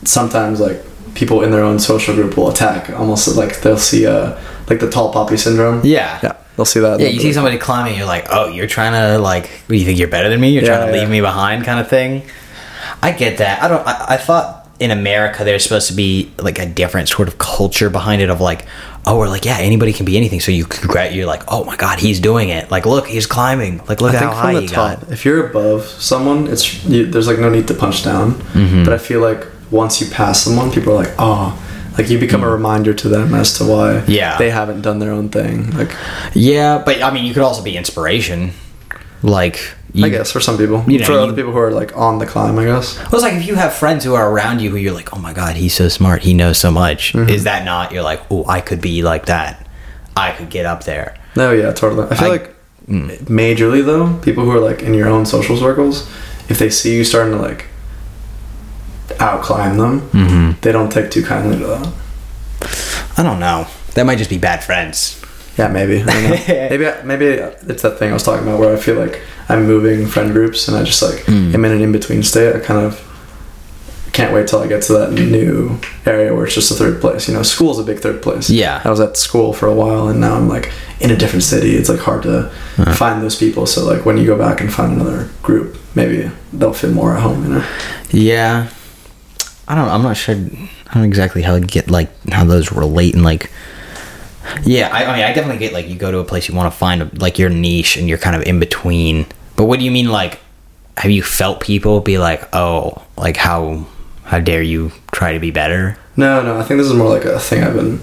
sometimes like people in their own social group will attack almost like they'll see uh like the tall poppy syndrome yeah. yeah they'll see that Yeah, you see somebody climbing, you're like, oh, you're trying to like, what, do you think you're better than me? You're Yeah, trying to yeah. leave me behind, kind of thing. I get that. I don't. I, I thought in America there's supposed to be like a different sort of culture behind it of like, oh, we're like, yeah, anybody can be anything. So you congrat, you're like, oh my god, he's doing it. Like, look, he's climbing. Like, look I how think high from he the top, got. if you're above someone, it's you, there's like no need to punch down. Mm-hmm. But I feel like once you pass someone, people are like, oh, like you become a reminder to them as to why Mm. Yeah. they haven't done their own thing. Like Yeah, but I mean, you could also be inspiration. Like, you, I guess for some people, You know, for you- other people who are like on the climb, I guess. Well, it's like if you have friends who are around you who you're like, oh my god, he's so smart, he knows so much. Mm-hmm. Is that not? You're like, oh, I could be like that. I could get up there. No, yeah, totally. I feel I- like majorly though, people who are like in your own social circles, if they see you starting to like out climb them, Mm-hmm. they don't take too kindly to that. I don't know. That might just be bad friends. Yeah, maybe. I don't know. (laughs) maybe maybe it's that thing I was talking about where I feel like I'm moving friend groups and I just like Mm. am in an in between state. I kind of can't wait till I get to that new area where it's just a third place. You know, school's a big third place. Yeah. I was at school for a while and now I'm like in a different city. It's like hard to find those people. So like when you go back and find another group, maybe they'll fit more at home. You know. Yeah. I don't. I'm not sure. I don't exactly how to get like how those relate and like. Yeah, I, I mean, I definitely get like you go to a place you want to find like your niche and you're kind of in between. But what do you mean like? Have you felt people be like, oh, like how how dare you try to be better? No, no, I think this is more like a thing I've been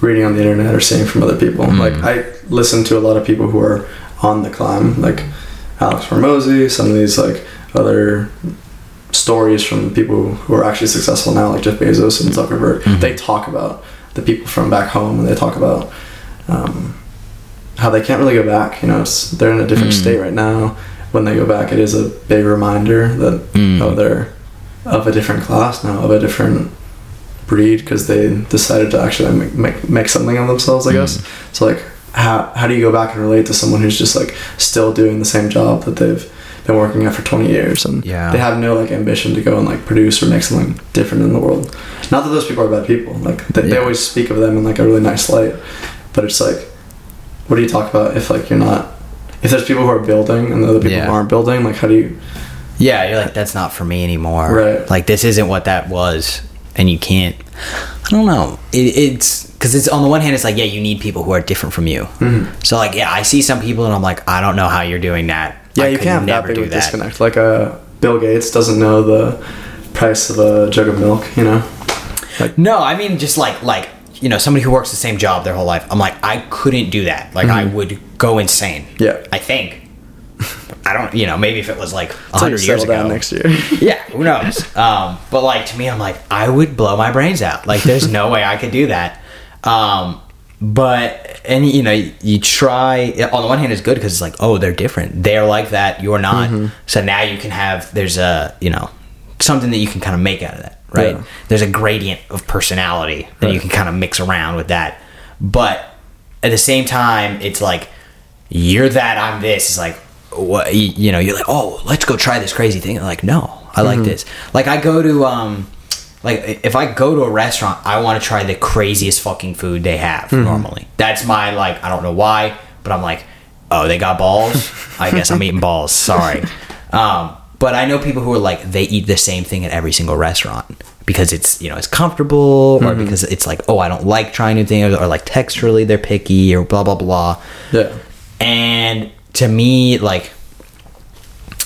reading on the internet or seeing from other people. Hmm. Like I listen to a lot of people who are on the climb, like Alex Hormozi, some of these like other stories from people who are actually successful now, like Jeff Bezos and Zuckerberg. Mm-hmm. They talk about the people from back home, and they talk about um, how they can't really go back. You know, it's, they're in a different mm. state right now. When they go back, it is a big reminder that mm. oh, they're of a different class now, of a different breed because they decided to actually make, make, make something of themselves i mm. guess so like how, how do you go back and relate to someone who's just like still doing the same job that they've been working at for 20 years and Yeah. they have no like ambition to go and like produce or make something different in the world not that those people are bad people like they, they always speak of them in like a really nice light but it's like what do you talk about if like you're not if there's people who are building and the other people Yeah. aren't building like how do you Yeah, you're like that's not for me anymore. Right. Like this isn't what that was, and you can't. I don't know. It, it's because it's on the one hand, it's like yeah, you need people who are different from you. Mm-hmm. So like yeah, I see some people and I'm like, I don't know how you're doing that. Yeah, I you can't have that big of a that. disconnect. Like uh, Bill Gates doesn't know the price of a jug of milk. You know. No, I mean just like like you know somebody who works the same job their whole life. I'm like I couldn't do that. Like I would go insane. Mm-hmm. Yeah. I think. (laughs) I don't. You know, maybe if it was like a hundred years ago. down next year. (laughs) yeah, who knows? Um, but like to me, I'm like, I would blow my brains out. Like, there's no (laughs) way I could do that. Um, but and you know, you try. On the one hand, it's good because it's like, oh, they're different. They're like that. You're not. Mm-hmm. So now you can have. There's a you know something that you can kind of make out of that, right? Yeah. There's a gradient of personality that you can kind of mix around with that. But at the same time, it's like you're that, I'm this. It's like what you, know you're like oh let's go try this crazy thing. I'm like no, I like this. Like I go to um like if I go to a restaurant, I want to try the craziest fucking food they have normally. That's my like I don't know why, but I'm like oh they got balls. I guess I'm eating balls. Sorry. (laughs) Um, but I know people who are like they eat the same thing at every single restaurant because it's you know it's comfortable or because it's like oh I don't like trying new things or like texturally they're picky or blah blah blah. Yeah. And to me, like,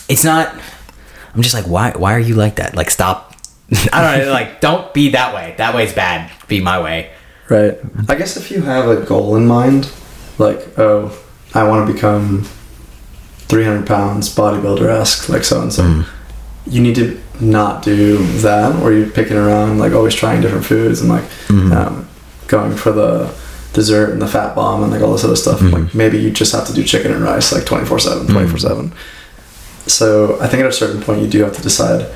it's not. I'm just like, why? Why are you like that? Like, stop. I don't know. Like, don't be that way. That way's bad. Be my way. Right. I guess if you have a goal in mind, like, oh, I want to become 300 pounds bodybuilder esque, like so and so, hmm. you need to not do that, or you're picking around, like, always trying different foods and, like, hmm. um, going for the dessert and the fat bomb and, like, all this other stuff. Hmm. Like, maybe you just have to do chicken and rice, like, 24 7, 24 7. So I think at a certain point, you do have to decide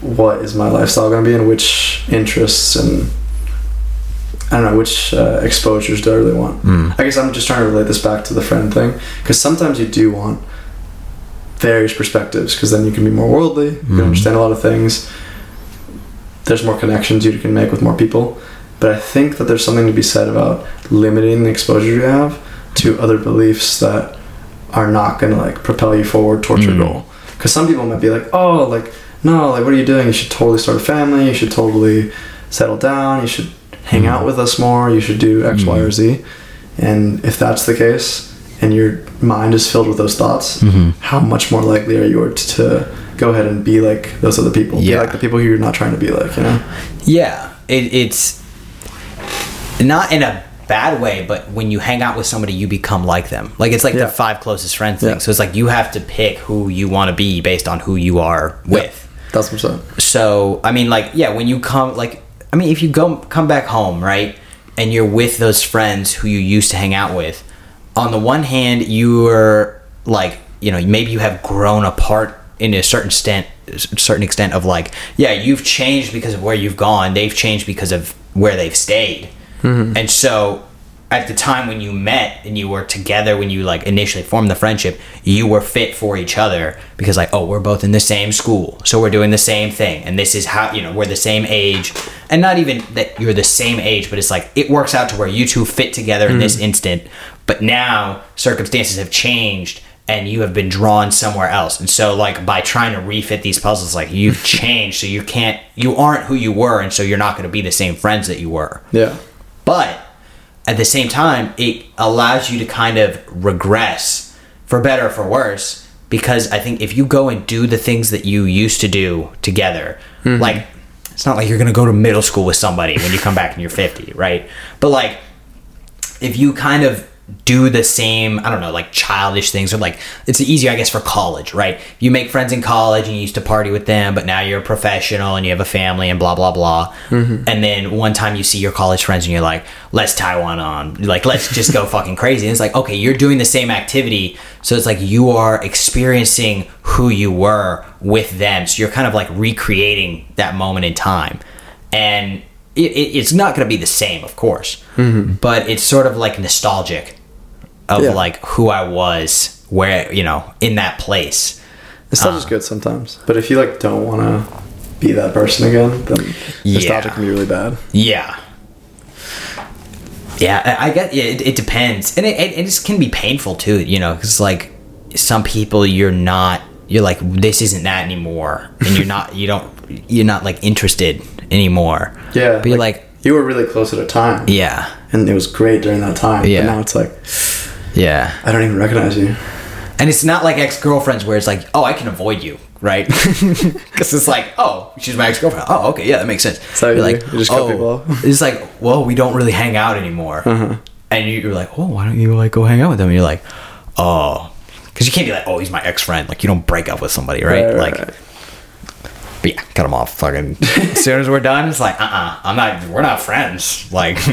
what is my lifestyle going to be and which interests and I don't know which uh, exposures do I really want. Hmm. I guess I'm just trying to relate this back to the friend thing because sometimes you do want various perspectives because then you can be more worldly, you can hmm. understand a lot of things. There's more connections you can make with more people, but I think that there's something to be said about limiting the exposure you have to other beliefs that are not going to like propel you forward towards your hmm. goal. Because some people might be like, oh, like no, like what are you doing? You should totally start a family. You should totally settle down. You should hang out mm-hmm. with us more. You should do X, Y, or mm-hmm. Z. And if that's the case, and your mind is filled with those thoughts, mm-hmm. how much more likely are you to, to go ahead and be like those other people? Be Yeah. like the people who you're not trying to be like, you know? Yeah, it, it's not in a bad way, but when you hang out with somebody, you become like them. Like it's like Yeah. the five closest friends thing. Yeah. So it's like you have to pick who you want to be based on who you are with. That's what's up. so i mean like yeah when you come like i mean if you go come back home right and you're with those friends who you used to hang out with on the one hand you're like you know maybe you have grown apart in a certain extent certain extent of like yeah you've changed because of where you've gone. They've changed because of where they've stayed. Mm-hmm. And so at the time when you met and you were together when you like initially formed the friendship you were fit for each other because like oh we're both in the same school so we're doing the same thing and this is how you know we're the same age and not even that you're the same age but it's like it works out to where you two fit together in this mm-hmm. instant but now circumstances have changed and you have been drawn somewhere else and so like by trying to refit these puzzles like you've (laughs) changed so you can't you aren't who you were and so you're not going to be the same friends that you were Yeah. but at the same time, it allows you to kind of regress for better or for worse. Because I think if you go and do the things that you used to do together, mm-hmm. like it's not like you're gonna go to middle school with somebody when you come back and you're 50, right? But like if you kind of do the same, I don't know, like childish things, or like it's easier, I guess, for college, right? You make friends in college and you used to party with them, but now you're a professional and you have a family and blah blah blah. Mm-hmm. And then one time you see your college friends and you're like, let's tie one on, like let's just go (laughs) fucking crazy. And it's like, okay, you're doing the same activity, so it's like you are experiencing who you were with them, so you're kind of like recreating that moment in time, and it, it, it's not going to be the same, of course, mm-hmm. but it's sort of like nostalgic of Yeah. like who I was, where you know, in that place. Nostalgia is um, good sometimes, but if you like don't want to be that person again, then nostalgia Yeah. can be really bad. Yeah. Yeah, I I get. Yeah, it, it depends, and it, it, it just can be painful too. You know, because like some people, you're not. You're like this isn't that anymore, and you're not. You don't. You're not like interested anymore. Yeah, but you're like, you were really close at a time, yeah, and it was great during that time. Yeah. but now it's like yeah. I don't even recognize you. And it's not like ex girlfriends where it's like, oh, I can avoid you, right? (laughs) (laughs) Because it's like, oh, she's my ex girlfriend. Oh, okay, yeah, that makes sense. you You're like, You just oh, (laughs) it's like, well, we don't really hang out anymore. Uh-huh. And you- you're like, oh, why don't you like go hang out with them? And you're like, oh, because you can't be like, oh, he's my ex friend. Like you don't break up with somebody, right? Right, right, like, right. But yeah, cut them off. Fucking (laughs) as soon as we're done, it's like, uh, uh-uh, I'm not. We're not friends. Like. (laughs)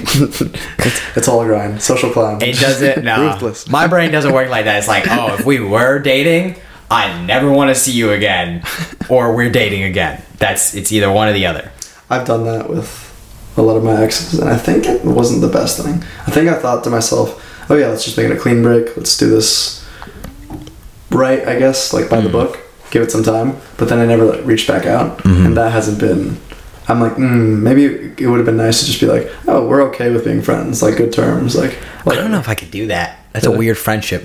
It's, it's all a grind. Social clown. It doesn't. (laughs) No, Ruthless. my brain doesn't work like that. It's like, oh, if we were dating, I never want to see you again, or we're dating again. That's it's either one or the other. I've done that with a lot of my exes, and I think it wasn't the best thing. I think I thought to myself, "Oh yeah, let's just make it a clean break. Let's do this right, I guess, like by the book, give it some time, but then I never like reached back out, and that hasn't been. I'm like, mm, maybe it would have been nice to just be like, oh, we're okay with being friends, like good terms, like. I don't know if I could do that. That's a weird friendship.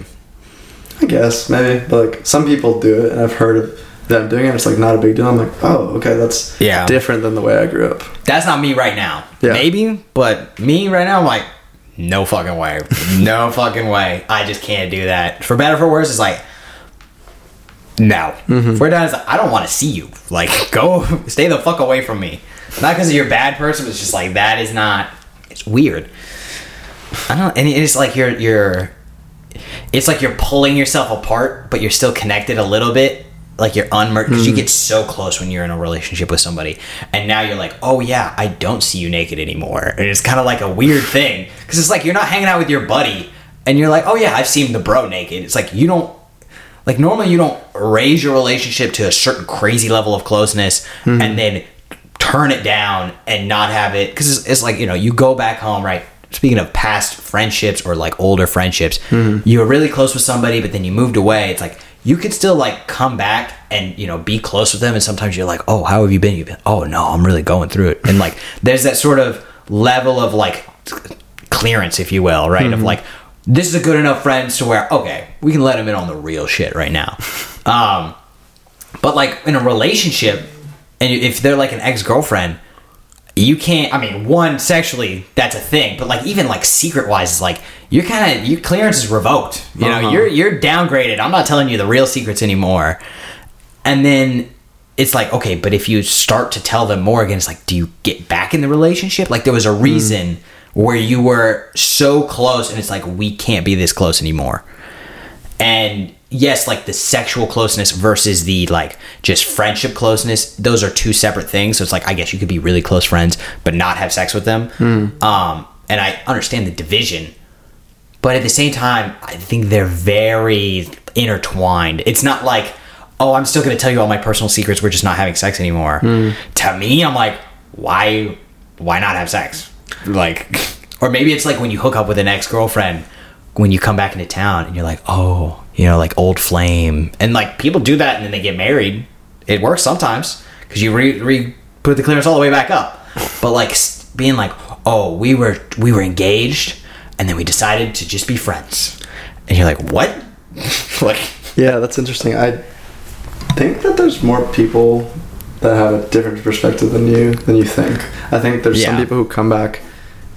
I guess maybe, but like some people do it, and I've heard of them doing it. It's like not a big deal. I'm like, oh, okay, that's Yeah. different than the way I grew up. That's not me right now. Yeah. Maybe, but me right now, I'm like, no fucking way. no fucking way. I just can't do that. For better or for worse, it's like, no. Mm-hmm. For done, it's like, I don't want to see you. Like, (laughs) go, stay the fuck away from me. Not because you're a bad person, but it's just like, that is not, it's weird. I don't, and it's like you're, you're, it's like you're pulling yourself apart, but you're still connected a little bit. Like you're unmerged because you get so close when you're in a relationship with somebody, and now you're like, oh yeah, I don't see you naked anymore, and it's kind of like a weird thing because it's like you're not hanging out with your buddy, and you're like, oh yeah, I've seen the bro naked. It's like you don't like normally you don't raise your relationship to a certain crazy level of closeness mm-hmm. and then turn it down and not have it because it's, it's like you know you go back home right? Speaking of past friendships or like older friendships mm-hmm. you were really close with somebody but then you moved away. It's like you could still like come back and you know be close with them and sometimes you're like oh how have you been? You've been oh no i'm really going through it. And like there's that sort of level of like clearance, if you will, right? Of mm-hmm. like, this is a good enough friends to where, okay, we can let him in on the real shit right now. (laughs) Um, but like in a relationship, and if they're like an ex girlfriend, you can't. I mean, one sexually, that's a thing, but like even like secret wise, is like you're kind of your clearance is revoked. You know, Uh-huh. you're you're downgraded. I'm not telling you the real secrets anymore. And then it's like, okay, but if you start to tell them more again, it's like, do you get back in the relationship? Like there was a reason where you were so close, and it's like we can't be this close anymore. And yes, like the sexual closeness versus the like just friendship closeness, those are two separate things. So it's like I guess you could be really close friends but not have sex with them. Um, and I understand the division, but at the same time, I think they're very intertwined. It's not like, oh, I'm still going to tell you all my personal secrets. We're just not having sex anymore. To me, I'm like, why, why not have sex? Like, or maybe it's like when you hook up with an ex girlfriend when you come back into town and you're like, oh, you know, like old flame, and like people do that and then they get married. It works sometimes because you re, re put the clearance all the way back up. But like being like, oh, we were we were engaged and then we decided to just be friends, and you're like, what? (laughs) like, Yeah, that's interesting. I think that there's more people that have a different perspective than you than you think. I think there's some people who come back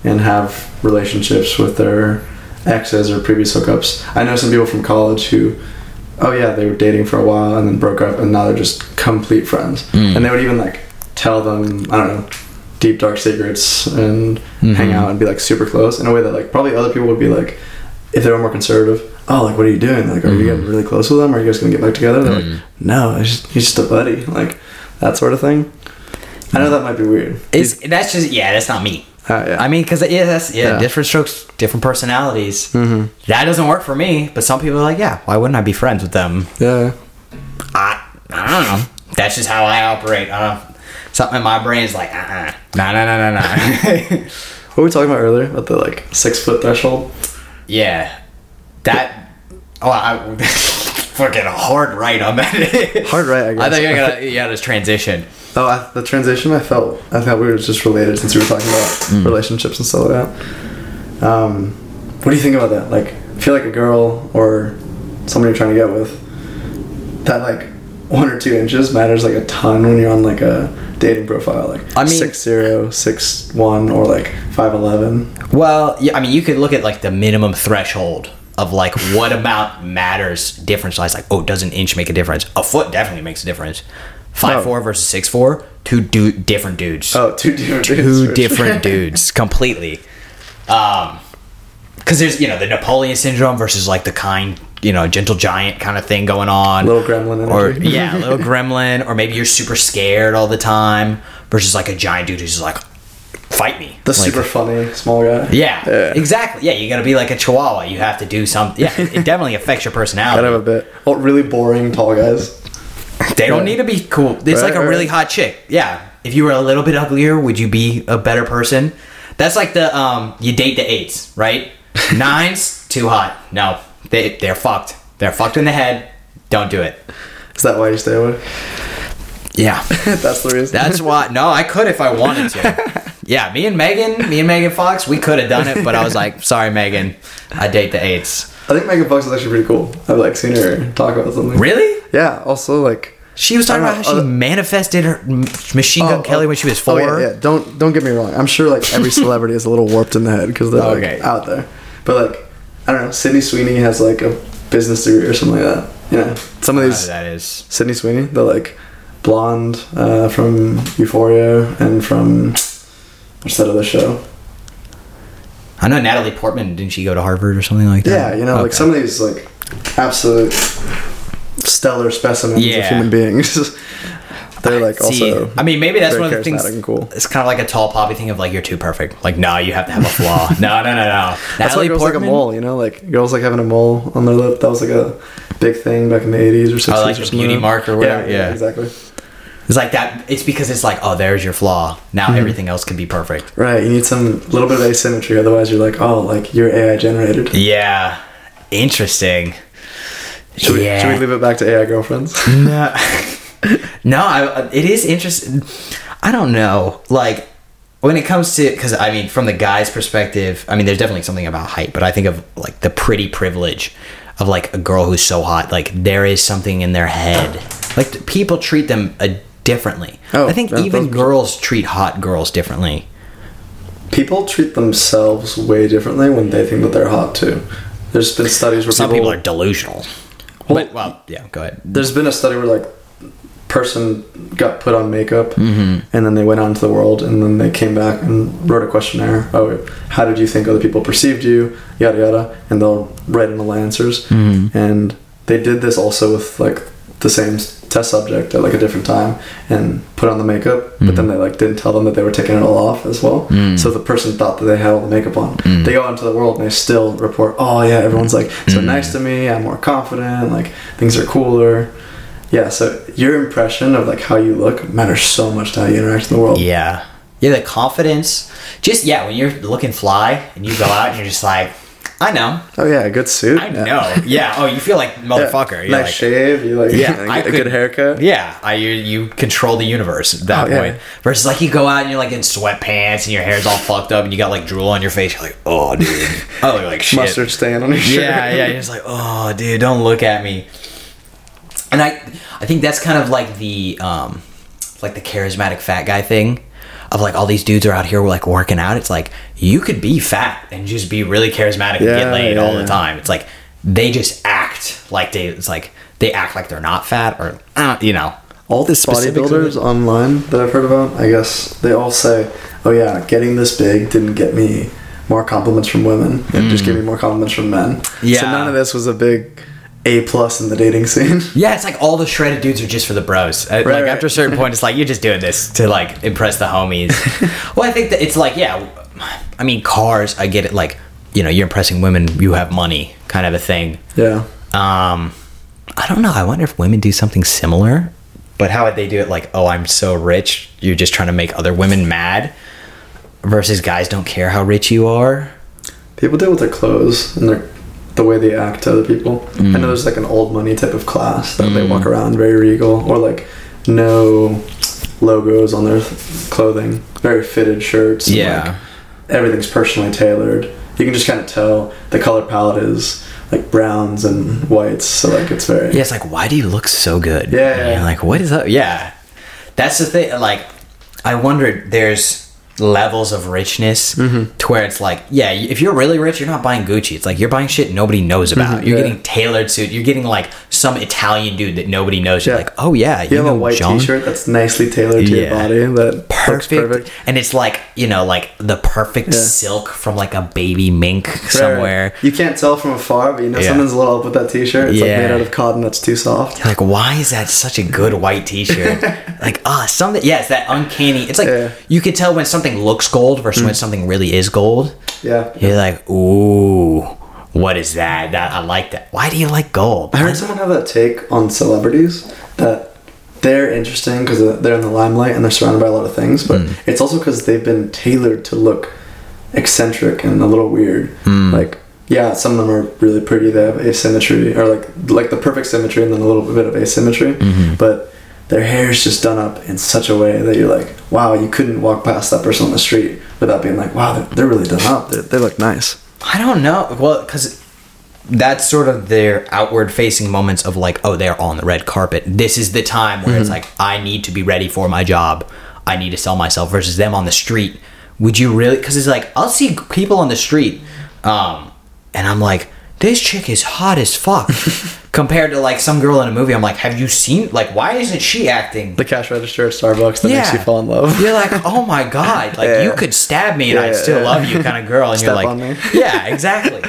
and have relationships with their exes or previous hookups. I know some people from college who oh yeah, they were dating for a while and then broke up and now they're just complete friends. Mm. And they would even like tell them, I don't know, deep dark secrets and mm-hmm. hang out and be like super close in a way that like probably other people would be like if they were more conservative, oh, like, what are you doing? Like, are you mm-hmm. getting really close with them? Are you guys gonna get back together? They're like, mm. no, he's just, he's just a buddy, like that sort of thing. I know mm. that might be weird. it's that's just yeah, that's not me. Ah, yeah. I mean, because yeah, that's yeah, Yeah. different strokes, different personalities. Mhm. That doesn't work for me. But some people are like, yeah, why wouldn't I be friends with them? Yeah, I I don't know. That's just how I operate. Uh, something in my brain is like, uh, uh nah, nah, nah, nah, nah. (laughs) what were we talking about earlier about the like six foot threshold? yeah, that. Oh, I (laughs) fucking hard right on that. Hard right, I guess. I thought you were gonna you had this transition. Oh, I, the transition. I felt I thought we were just related since we were talking about Mm. relationships and stuff like that. Um, what do you think about that? Like, I feel like a girl or someone you're trying to get with, that like one or two inches matters like a ton when you're on like a dating profile. Like, I mean- six zero, six one, or like five eleven. Well, yeah, I mean, you could look at like the minimum threshold of like what amount matters difference wise. Like, oh, does an inch make a difference? A foot definitely makes a difference. Five Oh. four versus six four, two du- different dudes. Oh, two different. dudes, two different (laughs) dudes completely. Um, because there's you know the Napoleon syndrome versus like the kind you know gentle giant kind of thing going on. Little gremlin or energy. (laughs) yeah, little gremlin, or maybe you're super scared all the time versus like a giant dude who's like, fight me. The Like, super funny small guy. yeah, Yeah. exactly. Yeah, you got to be like a chihuahua. You have to do something. Yeah, it (laughs) definitely affects your personality. Kind of a bit. Oh, really boring tall guys. (laughs) They don't need to be cool. It's like a really hot chick. Yeah. If you were a little bit uglier, would you be a better person? That's like the um you date the eights, right? (laughs) Nines, too hot. No. They they're fucked. They're fucked in the head. Don't do it. Is that why you stay away? Yeah. (laughs) That's the reason. That's why. No, I could if I wanted to. Yeah, me and Megan, me and Megan Fox, we could have done it, but I was like, sorry, Megan, I date the eights. I think Megan Fox is actually pretty cool. I've like seen her talk about something. Really? Yeah. Also, like. She was talking about how she uh, manifested her Machine Gun Oh, Kelly oh, when she was Oh, four. yeah, yeah. Don't don't get me wrong. I'm sure like every (laughs) celebrity is a little warped in the head because they're like, Okay. out there. But like, I don't know. Sydney Sweeney has like a business degree or something like that. You know, some of Uh, these that is. Sydney Sweeney, the like blonde uh, from Euphoria and from what's that other show? I know Natalie Portman. Didn't she go to Harvard or something like that? Yeah, you know, like some of these like absolute stellar specimens Yeah. of human beings. (laughs) They're like See, also. I mean, maybe that's one of the things. cool. It's kind of like a tall poppy thing of like you're too perfect. Like, no, you have to have a flaw. (laughs) no, no, no, no. That's why girls like a mole, you know, like girls like having a mole on their lip. That was like a big thing back in the eighties or sixties. Oh, like or something beauty mark or whatever? Yeah. exactly. It's like that. It's because it's like, oh, there's your flaw. Now Mm-hmm. everything else can be perfect. Right, you need some little bit of asymmetry, otherwise you're like, oh, like you're AI generated. Yeah, interesting. Should we, should we leave it back to AI girlfriends? (laughs) no, (laughs) no. I, it is interesting. I don't know. Like when it comes to because I mean, from the guy's perspective, I mean, there's definitely something about height, but I think of like the pretty privilege of like a girl who's so hot. Like there is something in their head. Like people treat them uh, differently. Oh, I think yeah, even girls treat hot girls differently. People treat themselves way differently when they think that they're hot too. There's been studies where Some people, people are delusional. Well- but, well, yeah. Go ahead. There's been a study where like person got put on makeup mm-hmm. and then they went out into the world and then they came back and wrote a questionnaire. Oh, how did you think other people perceived you? Yada yada, and they'll write in the answers. Mm-hmm. And they did this also with like the same test subject at like a different time and put on the makeup, but then mm. they like didn't tell them that they were taking it all off as well. Mm. So the person thought that they had all the makeup on. Mm. They go out into the world and they still report, oh yeah, everyone's like so nice to me. I'm more confident. Like things are cooler. Yeah, so your impression of like how you look matters so much to how you interact in the world. Yeah. Yeah, the confidence. Just yeah, when you're looking fly and you go out and you're just like, I know. Oh yeah, a good suit. I yeah. know. Yeah. Oh, you feel like (laughs) Yeah. motherfucker. You're nice like, shave. You like Yeah, (laughs) a, I a could- good haircut. Yeah, I, you you control the universe at that Oh, yeah. point. Versus like you go out and you're like in sweatpants and your hair's all fucked up and you got like drool on your face. You're like, oh dude, (laughs) I look like shit. Mustard stain on your shirt. Yeah, yeah. You're just like, oh, dude, don't look at me. And I, I think that's kind of like the, um, like the charismatic fat guy thing, of like all these dudes are out here like working out. It's like you could be fat and just be really charismatic and get Yeah, laid all the time. It's like they just act like they. It's like they act like they're not fat or, uh, you know. all the specifics bodybuilders online that I've heard about, I guess they all say, "Oh yeah, getting this big didn't get me more compliments from women. It just gave me more compliments from men." Yeah. So none of this was a big A plus in the dating scene. (laughs) Yeah, it's like all the shredded dudes are just for the bros. Uh, like right. after a certain point, it's like you're just doing this to like impress the homies. (laughs) well, I think that it's like yeah, I mean cars. I get it. Like you know, you're impressing women. You have money, kind of a thing. yeah. Um, I don't know. I wonder if women do something similar. But how would they do it? Like, oh, I'm so rich. You're just trying to make other women mad. Versus guys don't care how rich you are. People deal with their clothes and their the way they act to other people. I know mm. there's like an old money type of class that they walk mm. around very regal or like no logos on their clothing, very fitted shirts. Yeah. like, everything's personally tailored. You can just kind of tell the color palette is like browns and whites, so like it's very Yeah, it's like, why do you look so good? Yeah, like, what is up? Yeah. That's the thing. Like, I wondered, there's levels of richness Mm-hmm. to where it's like, yeah, if you're really rich, you're not buying Gucci. It's like you're buying shit nobody knows about. You're Mm-hmm. yeah. getting tailored suit. You're getting like some Italian dude that nobody knows. You're Yeah. like, oh yeah, you, You have know a white John? T-shirt that's nicely tailored to Yeah. your body. That Perfect. perfect. and it's like you know, like the perfect silk from like a baby mink right. somewhere. You can't tell from afar, but you know someone's a little up with that T-shirt. It's Yeah. like made out of cotton that's too soft. You're like, why is that such a good white T-shirt? (laughs) like, ah, something. Yeah, it's that uncanny. It's like you can tell when something looks gold versus when something really is gold. Yeah. You're like, ooh, what is that? That I like that. Why do you like gold? I heard someone have that take on celebrities that they're interesting because they're in the limelight and they're surrounded by a lot of things, but Hmm. it's also because they've been tailored to look eccentric and a little weird. Hmm. Like yeah, some of them are really pretty. They have asymmetry or like like the perfect symmetry and then a little bit of asymmetry. Mm-hmm. But their hair is just done up in such a way that you're like, wow, you couldn't walk past that person on the street without being like, wow, they're, they're really done up. They, they look nice. I don't know. Well, because that's sort of their outward facing moments of like, oh, they're on the red carpet. This is the time where it's like, I need to be ready for my job. I need to sell myself versus them on the street. Would you really? Because it's like, I'll see people on the street, um, and I'm like, this chick is hot as fuck. (laughs) Compared to like some girl in a movie, I'm like, have you seen? Like, why isn't she acting? The cash register at Starbucks that makes you fall in love. You're like, oh my (laughs) god, like Yeah. you could stab me and Yeah, I'd still yeah. love you, kind of girl. And Step you're like, (laughs) yeah, exactly.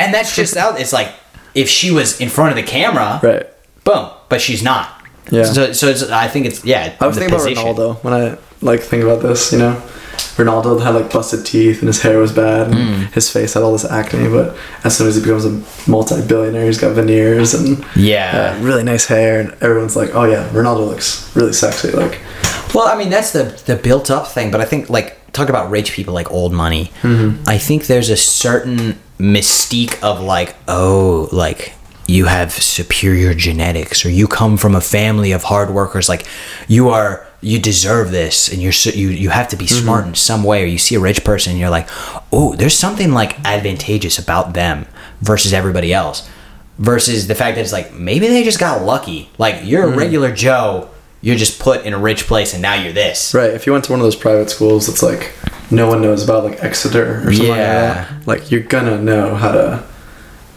And that's just out. It's like if she was in front of the camera, Right. boom, but she's not. Yeah. So, so it's, I think it's yeah. I was thinking position. about Ronaldo when I like think about this. You know, Ronaldo had like busted teeth and his hair was bad and Mm. his face had all this acne. But as soon as he becomes a multi-billionaire, he's got veneers and Yeah. uh, really nice hair, and everyone's like, "Oh yeah, Ronaldo looks really sexy." Like, Well, I mean that's the the built up thing, but I think like talk about rich people like old money. Mm-hmm. I think there's a certain mystique of like oh like you have superior genetics or you come from a family of hard workers like you are you deserve this and you're so, you you have to be Mm-hmm. smart in some way or you see a rich person and you're like oh there's something like advantageous about them versus everybody else versus the fact that it's like maybe they just got lucky like you're Mm-hmm. a regular joe you're just put in a rich place and now you're this right? If you went to one of those private schools that's like no one knows about, like Exeter or something Yeah. like that, like you're gonna know how to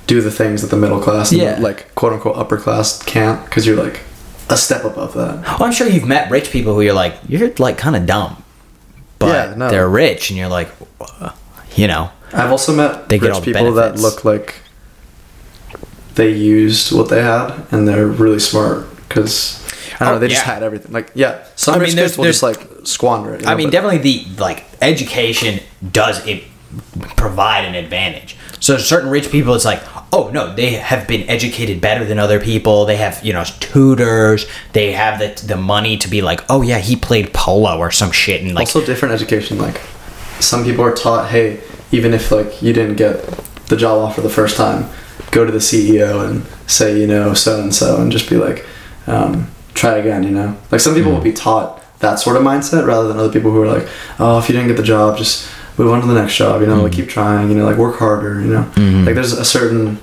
do the things that the middle class, and Yeah. like quote unquote upper class can't, because you're like a step above that. well, i'm sure you've met rich people who you're like you're like kind of dumb but Yeah, no. they're rich and you're like you know I've also met They rich people benefits. that look like they used what they had and they're really smart because I don't Oh, know they just had everything. Like yeah, some I mean, there's- will there's- just like squander it. you I know, mean, definitely the like education does it provide an advantage. So certain rich people, it's like, oh no, they have been educated better than other people. They have you know tutors. They have the the money to be like, oh yeah, he played polo or some shit, and like, also different education. Like some people are taught, hey, even if like you didn't get the job offer the first time, go to the CEO and say you know so and so, and just be like, um, try again. You know, like some people will be taught that sort of mindset rather than other people who are like, oh, if you didn't get the job, just move on to the next job. You know, like mm. keep trying. You know, like work harder. You know, mm-hmm. like there's a certain.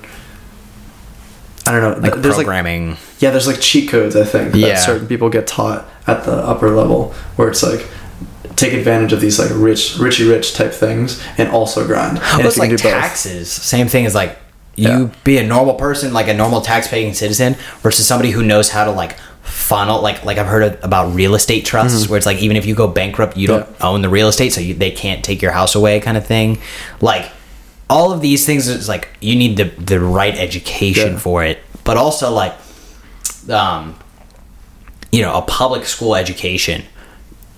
I don't know. like th- there's like programming. yeah, there's like cheat codes. I think Yeah. that certain people get taught at the upper level, where it's like take advantage of these like rich, richy rich type things, and also grind. And Well, it's like do both- taxes. Same thing as like you Yeah. be a normal person, like a normal tax-paying citizen, versus somebody who knows how to like funnel. Like like I've heard of, about real estate trusts, where it's like even if you go bankrupt, you don't Mm-hmm. Own the real estate, so you, they can't take your house away, kind of thing. Like all of these things is like you need the the right education Yeah. for it, but also like um you know a public school education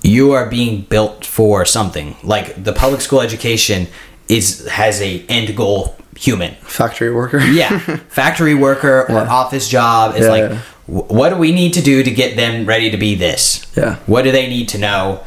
you are being built for something like the public school education is has a end goal human factory worker. yeah (laughs) factory worker or Yeah. office job is Yeah, like what do we need to do to get them ready to be this? Yeah. what do they need to know?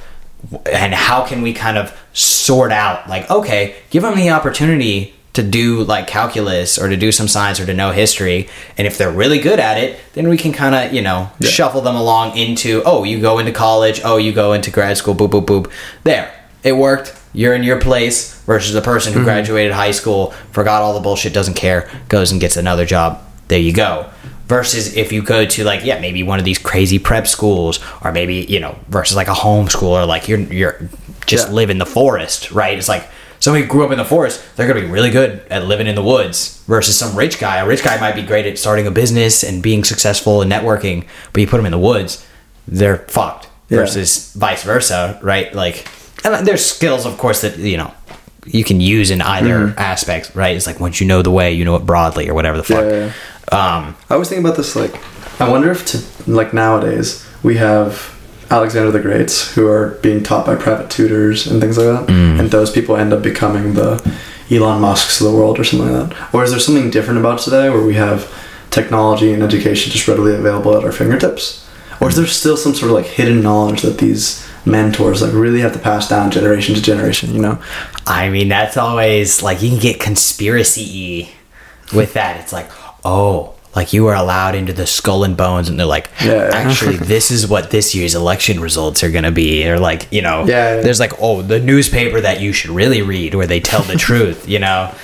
And how can we kind of sort out like okay give them the opportunity to do like calculus or to do some science or to know history. And if they're really good at it then we can kind of you know Yeah. shuffle them along into oh you go into college oh you go into grad school boop boop boop. There. It worked. You're in your place versus the person who Mm-hmm. graduated high school forgot all the bullshit doesn't care goes and gets another job. There you go versus if you go to like yeah maybe one of these crazy prep schools or maybe you know versus like a homeschool or like you're you're just Yeah. live in the forest right it's like somebody grew up in the forest they're gonna be really good at living in the woods versus some rich guy a rich guy might be great at starting a business and being successful and networking but you put them in the woods they're fucked Yeah. versus vice versa right like and there's skills of course that you know you can use in either Mm-hmm. aspect right it's like once you know the way you know it broadly or whatever the fuck Yeah, yeah, um I was thinking about this like I wonder if to like nowadays we have Alexander the Greats who are being taught by private tutors and things like that, and those people end up becoming the Elon Musk's of the world or something like that. Or is there something different about today where we have technology and education just readily available at our fingertips? Or is there still some sort of like hidden knowledge that these mentors like really have to pass down generation to generation. You know, I mean, that's always like you can get conspiracy with that. It's like, oh, like you are allowed into the skull and bones, and they're like, Yeah. actually, (laughs) this is what this year's election results are going to be. Or like, you know, Yeah, yeah. there's like, oh, the newspaper that you should really read where they tell the (laughs) truth. You know,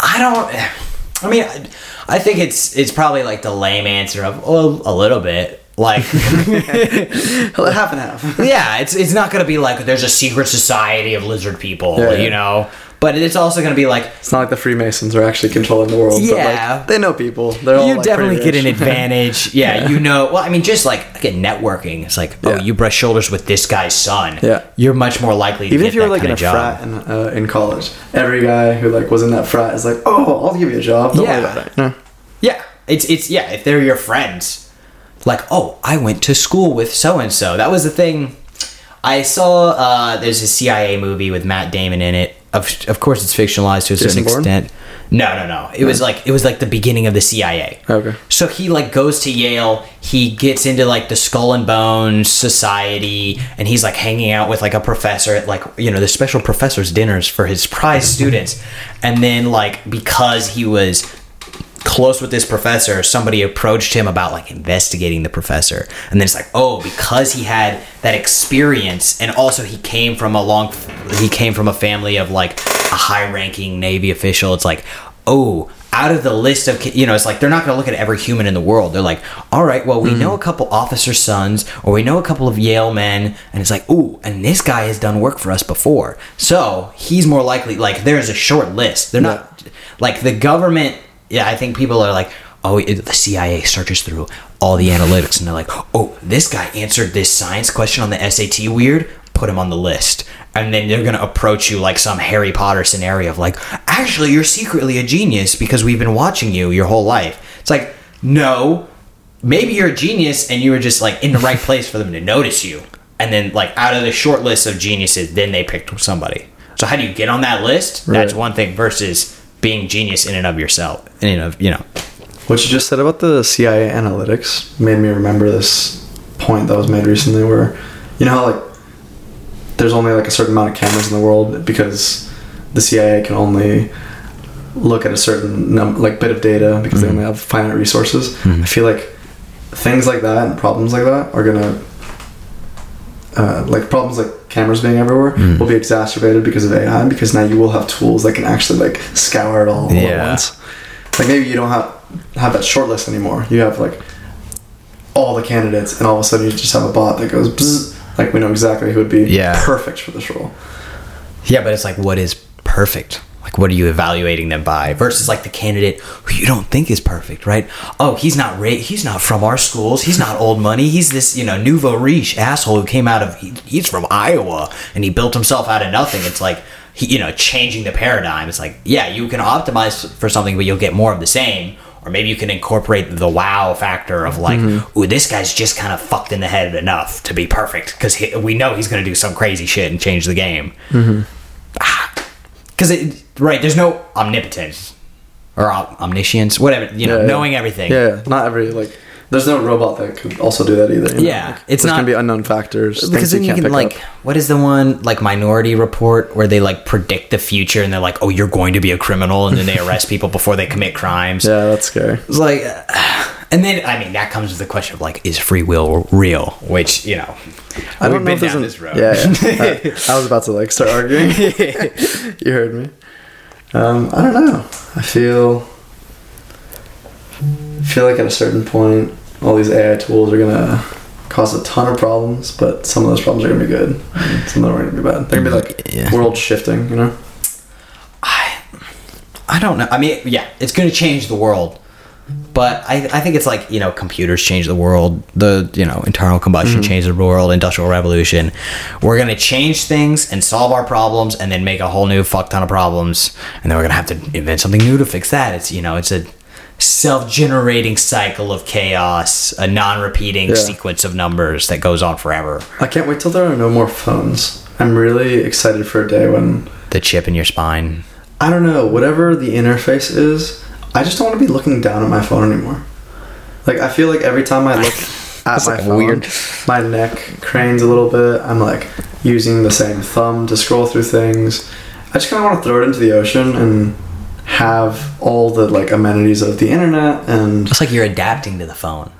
I don't. I mean, I, I think it's it's probably like the lame answer of well, a little bit. Like, (laughs) half and half. yeah, it's it's not gonna be like there's a secret society of lizard people, Yeah, yeah. you know. But it's also gonna be like It's not like the Freemasons are actually controlling the world. Yeah. but like, they know people. They're all you like, definitely pretty get an (laughs) advantage. Yeah, you know. Well, I mean, just like again, networking. It's like, oh, Yeah. you brush shoulders with this guy's son. Yeah. you're much more likely to Even get if you were that like in a job. frat in, uh, in college, every guy who like was in that frat is like, "Oh, I'll give you a job." Don't Yeah. worry about it. No. Yeah, it's it's yeah. If they're your friends, like oh, I went to school with so and so. That was the thing. I saw uh, there's a CIA movie with Matt Damon in it. Of of course, it's fictionalized to a certain Bourne? extent. No, no, no. It was like it was like the beginning of the CIA. Okay. So he like goes to Yale. He gets into like the Skull and Bones Society, and he's like hanging out with like a professor at like you know the special professors dinners for his prize (laughs) students. And then like because he was close with this professor, somebody approached him about like investigating the professor. And then it's like, oh, because he had that experience and also he came from a long he came from a family of like a high-ranking navy official. It's like, oh, out of the list of you know, it's like they're not going to look at every human in the world. They're like, all right, well, we hmm. know a couple officer sons or we know a couple of Yale men and it's like, ooh, and this guy has done work for us before. So, he's more likely like there's a short list. They're not like the government yeah, I think people are like, oh, it, the CIA searches through all the analytics, and they're like, oh, this guy answered this science question on the SAT weird. Put him on the list, and then they're gonna approach you like some Harry Potter scenario of like, actually, you're secretly a genius because we've been watching you your whole life. It's like, no, maybe you're a genius and you were just like in the right (laughs) place for them to notice you, and then like out of the short list of geniuses, then they picked somebody. So how do you get on that list? That's one thing versus being genius in and of yourself, in and of you know. What you just said about the CIA analytics made me remember this point that was made recently where you know how like there's only like a certain amount of cameras in the world because the CIA can only look at a certain num- like bit of data because they only have finite resources. I feel like things like that and problems like that are gonna uh, like problems like cameras being everywhere hmm. will be exacerbated because of AI because now you will have tools that can actually like scour it all, all Yeah. at once. Like maybe you don't have have that short list anymore. You have like all the candidates, and all of a sudden you just have a bot that goes bzz, like we know exactly who would be Yeah. perfect for this role. Yeah, but it's like, what is perfect? Like, what are you evaluating them by? Versus like the candidate who you don't think is perfect, right? Oh, he's not ra- he's not from our schools. He's not old money. He's this you know nouveau riche asshole who came out of he, he's from Iowa and he built himself out of nothing. It's like he, you know changing the paradigm. It's like yeah, you can optimize for something, but you'll get more of the same. Or maybe you can incorporate the wow factor of like, mm-hmm. ooh, this guy's just kind of fucked in the head enough to be perfect because we know he's going to do some crazy shit and change the game mm-hmm. Because it right there's no omnipotence or om- omniscience whatever you know Yeah, yeah. knowing everything Yeah, yeah, not every like. There's no robot that could also do that either. you know? Yeah, Like, it's not- gonna be unknown factors. because then you can like up. what is the one like minority report where they like predict the future and they're like oh you're going to be a criminal and then they arrest people before they commit crimes Yeah, that's scary. it's like (sighs) and then i mean that comes with the question of like is free will real which you know I we've don't know been if down this road Yeah, yeah. (laughs) I, I was about to like start arguing. (laughs) you heard me. Um, I don't know. I feel I feel like at a certain point, all these AI tools are gonna cause a ton of problems, but some of those problems are gonna be good. and Some of them are gonna be bad. They're gonna be like Yeah. world shifting, you know. I I don't know. I mean, yeah, it's going to change the world. But I, I think it's like, you know, computers change the world. The, you know, internal combustion mm-hmm. changed the world, industrial revolution. We're going to change things and solve our problems and then make a whole new fuck ton of problems. And then we're going to have to invent something new to fix that. It's, you know, it's a self generating cycle of chaos, a non repeating Yeah. sequence of numbers that goes on forever. I can't wait till there are no more phones. I'm really excited for a day when The chip in your spine. I don't know, whatever the interface is, I just don't want to be looking down at my phone anymore. Like I feel like every time I look (laughs) at my like phone. weird. My neck cranes a little bit. I'm like using the same thumb to scroll through things. I just kind of want to throw it into the ocean and have all the like amenities of the internet and It's like you're adapting to the phone.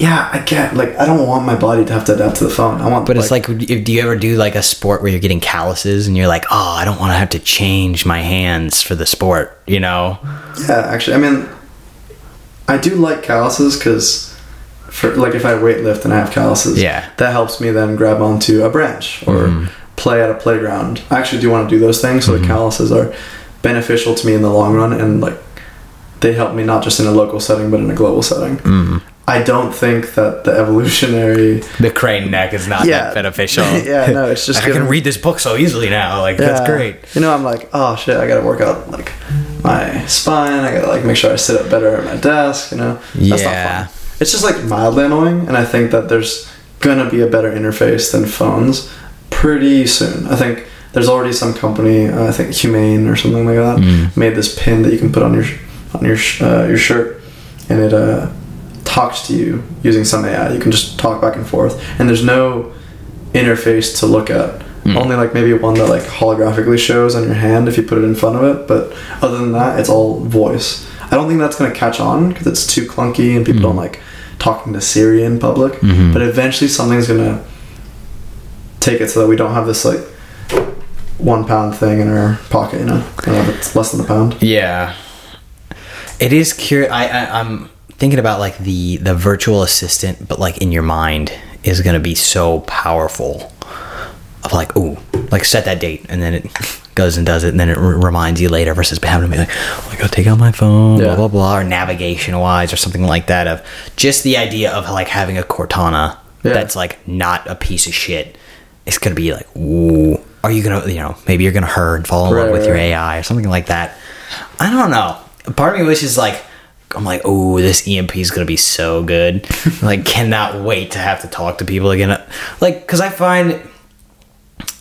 Yeah, I get like I don't want my body to have to adapt to the phone. I want But it's like, if, do you ever do like a sport where you're getting calluses and you're like, oh, I don't want to have to change my hands for the sport, you know? Yeah, actually, I mean, I do like calluses because, for like, if I weightlift and I have calluses, Yeah. that helps me then grab onto a branch or Mhm. play at a playground. I actually do want to do those things, so Mhm. the calluses are beneficial to me in the long run, and like, they help me not just in a local setting but in a global setting. Mm. I don't think that the evolutionary. The crane neck is not Yeah. that beneficial. (laughs) yeah, no, it's just I can read this book so easily now. Like, that's great. You know, I'm like, oh shit, I gotta work out like my spine. I gotta like make sure I sit up better at my desk. You know, that's not Yeah. fun. It's just like mildly annoying, and I think that there's gonna be a better interface than phones pretty soon. I think there's already some company, uh, I think Humane or something like that, Mm. made this pin that you can put on your on your sh- uh, your shirt, and it uh, talks to you using some AI. You can just talk back and forth, and there's no interface to look at. Mm. Only like maybe one that like holographically shows on your hand if you put it in front of it. But other than that, it's all voice. I don't think that's gonna catch on because it's too clunky and people Mm. don't like talking to Siri in public. Mhm. But eventually, something's gonna take it so that we don't have this like one pound thing in our pocket. You know, I don't know if it's less than a pound. Yeah, it is curious. I, I I'm thinking about like the the virtual assistant, but like in your mind is gonna be so powerful. Of like, ooh, like set that date, and then it (laughs) goes and does it, and then it r- reminds you later versus having to be like, oh, I gotta take out my phone, Yeah. blah blah blah, or navigation wise, or something like that. Of just the idea of like having a Cortana Yeah. that's like not a piece of shit. It's gonna be like, ooh, are you gonna, you know, maybe you're gonna hurt and fall in love Right, with your. AI or something like that. I don't know. Part of me wishes like I'm like, oh, this EMP is gonna be so good. (laughs) like, cannot wait to have to talk to people again. Like, cause I find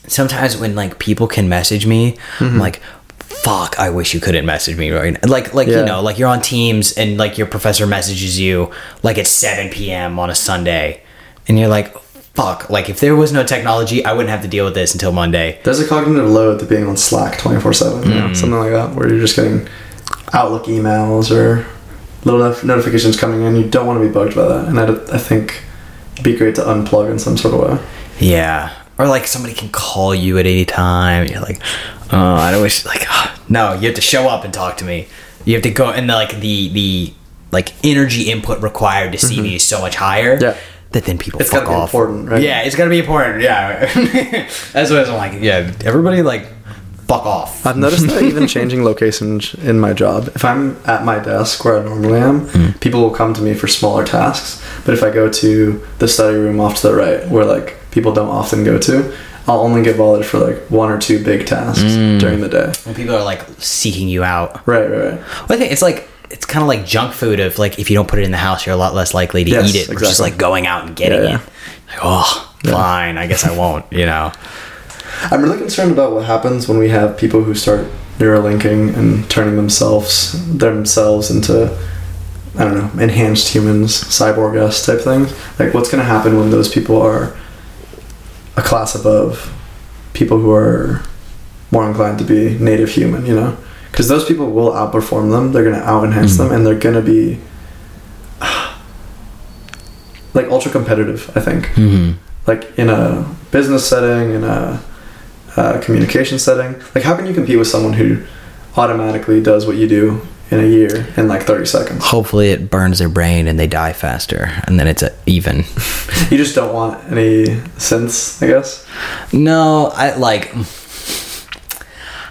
sometimes when like people can message me, Mm-hmm. I'm like, fuck, I wish you couldn't message me right now. Like, like Yeah. you know, like you're on Teams and like your professor messages you like at 7 p.m. on a Sunday, and you're like, fuck. Like, if there was no technology, I wouldn't have to deal with this until Monday. There's a cognitive load to being on Slack 24 7, you know, something like that, where you're just getting Outlook emails or little notif- notifications coming in. You don't want to be bugged by that. And I, I think it'd be great to unplug in some sort of way. Yeah. Or like somebody can call you at any time. And you're like, oh, I don't wish. Like, (laughs) no, you have to show up and talk to me. You have to go, and the, like the the like energy input required to see me is so much higher. Mm-hmm. Yeah. That then people It's fuck gotta be important, right? Yeah, it's gotta be important. Yeah. (laughs) That's what I'm like. Yeah, everybody like fuck off. I've noticed that even (laughs) changing locations in my job, if I'm at my desk where I normally am, mm. people will come to me for smaller tasks. But if I go to the study room off to the right, where like people don't often go to, I'll only get bothered for like one or two big tasks mm. during the day. when people are like seeking you out. Right, right, right. Well, I think it's like it's kind of like junk food. Of like if you don't put it in the house, you're a lot less likely to Yes, eat it. Versus exactly. like going out and getting Yeah, yeah. it. Like, oh, fine. I guess I won't. You know. I'm really concerned about what happens when we have people who start neurolinking and turning themselves themselves into I don't know enhanced humans, cyborg s type things. Like, what's going to happen when those people are a class above people who are more inclined to be native human? You know, because those people will outperform them. They're going to out enhance them, and they're going to be (sighs) like ultra competitive. I think Mm-hmm. like in a business setting, in a, uh communication setting. Like, how can you compete with someone who automatically does what you do in a year in like 30 seconds? Hopefully, it burns their brain and they die faster, and then it's a even. (laughs) You just don't want any sense, I guess. no, I like.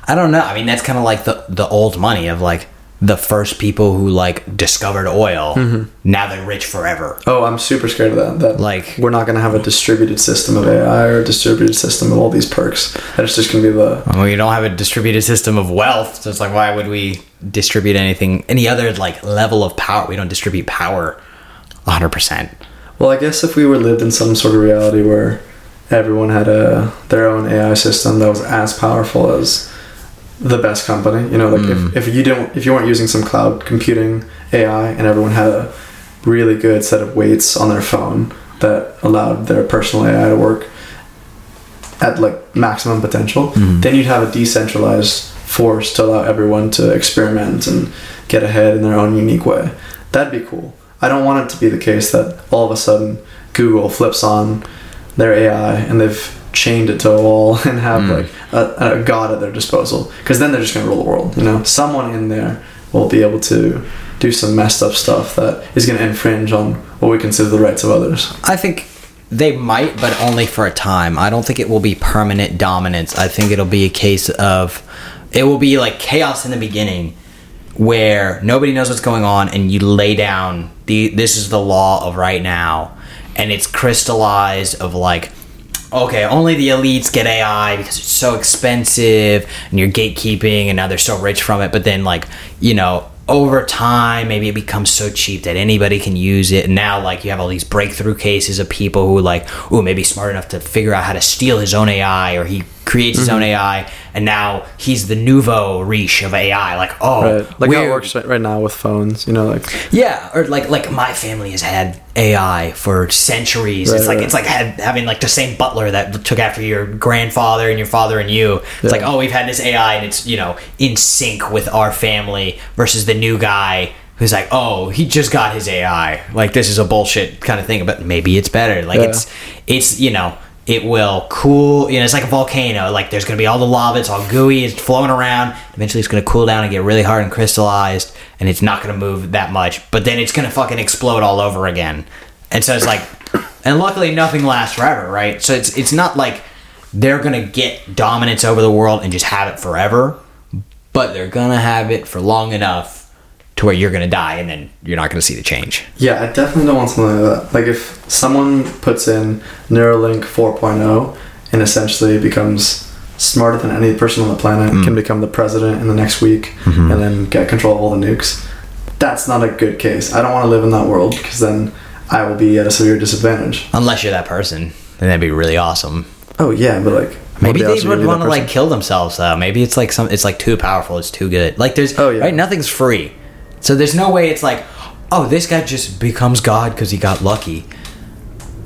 I don't know. I mean, that's kind of like the the old money of like the first people who like discovered oil. Mm-hmm. Now they're rich forever. Oh, I'm super scared of that. That Like- we're not gonna have a distributed system of AI or a distributed system of all these perks. That it's just gonna be the Well, we don't have a distributed system of wealth, so it's like, why would we distribute anything, any other like level of power? We don't distribute power, hundred percent. Well, I guess if we were lived in some sort of reality where everyone had a their own AI system that was as powerful as the best company, you know, like if, mm. if you don't if you weren't using some cloud computing AI and everyone had a really good set of weights on their phone that allowed their personal AI to work at like maximum potential, mm-hmm. then you'd have a decentralized force to allow everyone to experiment and get ahead in their own unique way. That'd be cool. I don't want it to be the case that all of a sudden Google flips on their AI and they've chained it to a wall (laughs) and have hmm. like a, a god at their disposal. Because then they're just going to rule the world you know? Someone in there will be able to do some messed up stuff that is going to infringe on what we consider the rights of others. I think they might, but only for a time. I don't think it will be permanent dominance. I think it'll be a case of it will be like chaos in the beginning where nobody knows what's going on and you lay down the this is the law of right now. And it's crystallized of like okay, only the elites get AI because it's so expensive and you're gatekeeping and now they're so rich from it. But then, like, you know, over time, maybe it becomes so cheap that anybody can use it. And now, like, you have all these breakthrough cases of people who, like, ooh, maybe smart enough to figure out how to steal his own AI or he creates his own mm-hmm. AI and now he's the nouveau riche of AI. Like, oh, right like how it works right, right now with phones you know like yeah, or like like my family has had AI for centuries. it's like right. it's like had, having like the same butler that took after your grandfather and your father and you. It's Yeah. like oh, we've had this AI and it's you know in sync with our family versus the new guy who's like oh he just got his AI. Like this is a bullshit kind of thing, but maybe it's better. Like Yeah. it's it's you know. It will cool, you know. It's like a volcano. Like there's gonna be all the lava. It's all gooey. It's flowing around. Eventually, it's gonna cool down and get really hard and crystallized, and it's not gonna move that much. But then it's gonna fucking explode all over again. And so it's like, and luckily nothing lasts forever, right? So it's it's not like they're gonna get dominance over the world and just have it forever, but they're gonna have it for long enough to where you're gonna die, and then you're not gonna see the change. Yeah, I definitely don't want something like that. Like if someone puts in Neuralink 4.0 and essentially becomes smarter than any person on the planet, mm. can become the president in the next week, mm-hmm. and then get control of all the nukes, that's not a good case. I don't want to live in that world because then I will be at a severe disadvantage. Unless you're that person, then that'd be really awesome. Oh yeah, but like Maybe they would would be that want to like kill themselves though. Maybe it's like some. It's like too powerful. It's too good. Like there's Oh, yeah. right. Nothing's free, so there's no way it's like, oh, this guy just becomes God because he got lucky.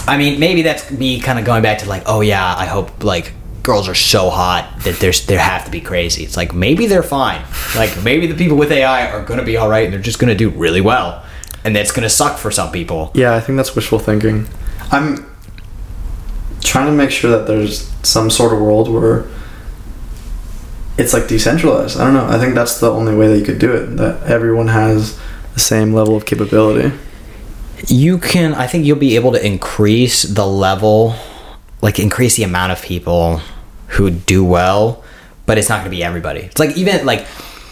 I mean, maybe that's me kind of going back to like, oh yeah, I hope like girls are so hot that there's they have to be crazy. It's like maybe they're fine. Like maybe the people with AI are gonna be all right and they're just gonna do really well, and that's gonna suck for some people. Yeah, I think that's wishful thinking. I'm trying to make sure that there's some sort of world where it's like decentralized. I don't know. I think that's the only way that you could do it. That everyone has the same level of capability. you can i think you'll be able to increase the level like increase the amount of people who do well but it's not going to be everybody it's like even like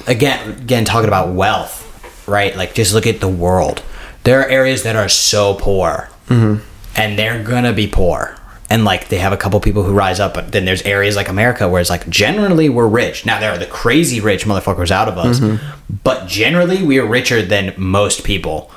again again talking about wealth right like just look at the world there are areas that are so poor mm-hmm. and they're gonna be poor and like they have a couple people who rise up but then there's areas like america where it's like generally we're rich. Now there are the crazy rich motherfuckers out of us mm-hmm. but generally we are richer than most people.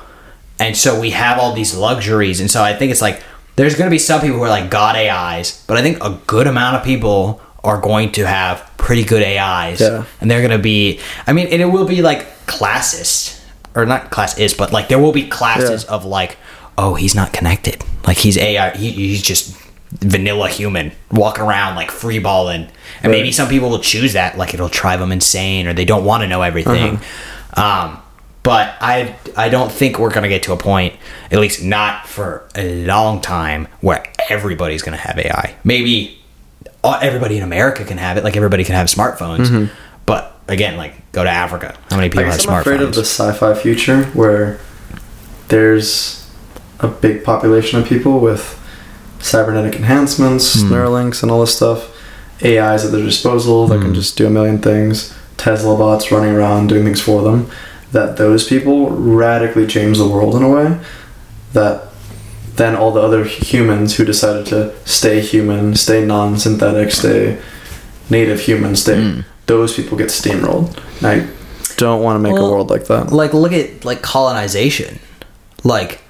And so we have all these luxuries. And so i think it's like there's going to be some people who are like god ais but i think a good amount of people are going to have pretty good ais Yeah. and they're going to be i mean and it will be like classist or not classist but like there will be classes Yeah. of like oh he's not connected. Like he's ai he, he's just vanilla human walking around like free balling and maybe some people will choose that like it'll drive them insane or they don't want to know everything um, but I I don't think we're gonna get to a point, at least not for a long time, where everybody's gonna have AI. Maybe everybody in America can have it, like everybody can have smartphones. But again, like go to Africa. How many people have I'm afraid of smartphones? the sci-fi future where there's a big population of people with cybernetic enhancements, hmm. Neuralinks, and all this stuff. AIs at their disposal that can hmm. just do a million things. Tesla bots running around doing things for them. That those people radically change the world in a way that then all the other humans who decided to stay human, stay non-synthetic, stay native human, stay hmm. those people get steamrolled. I don't want to make Well, a world like that. like look at like colonization, like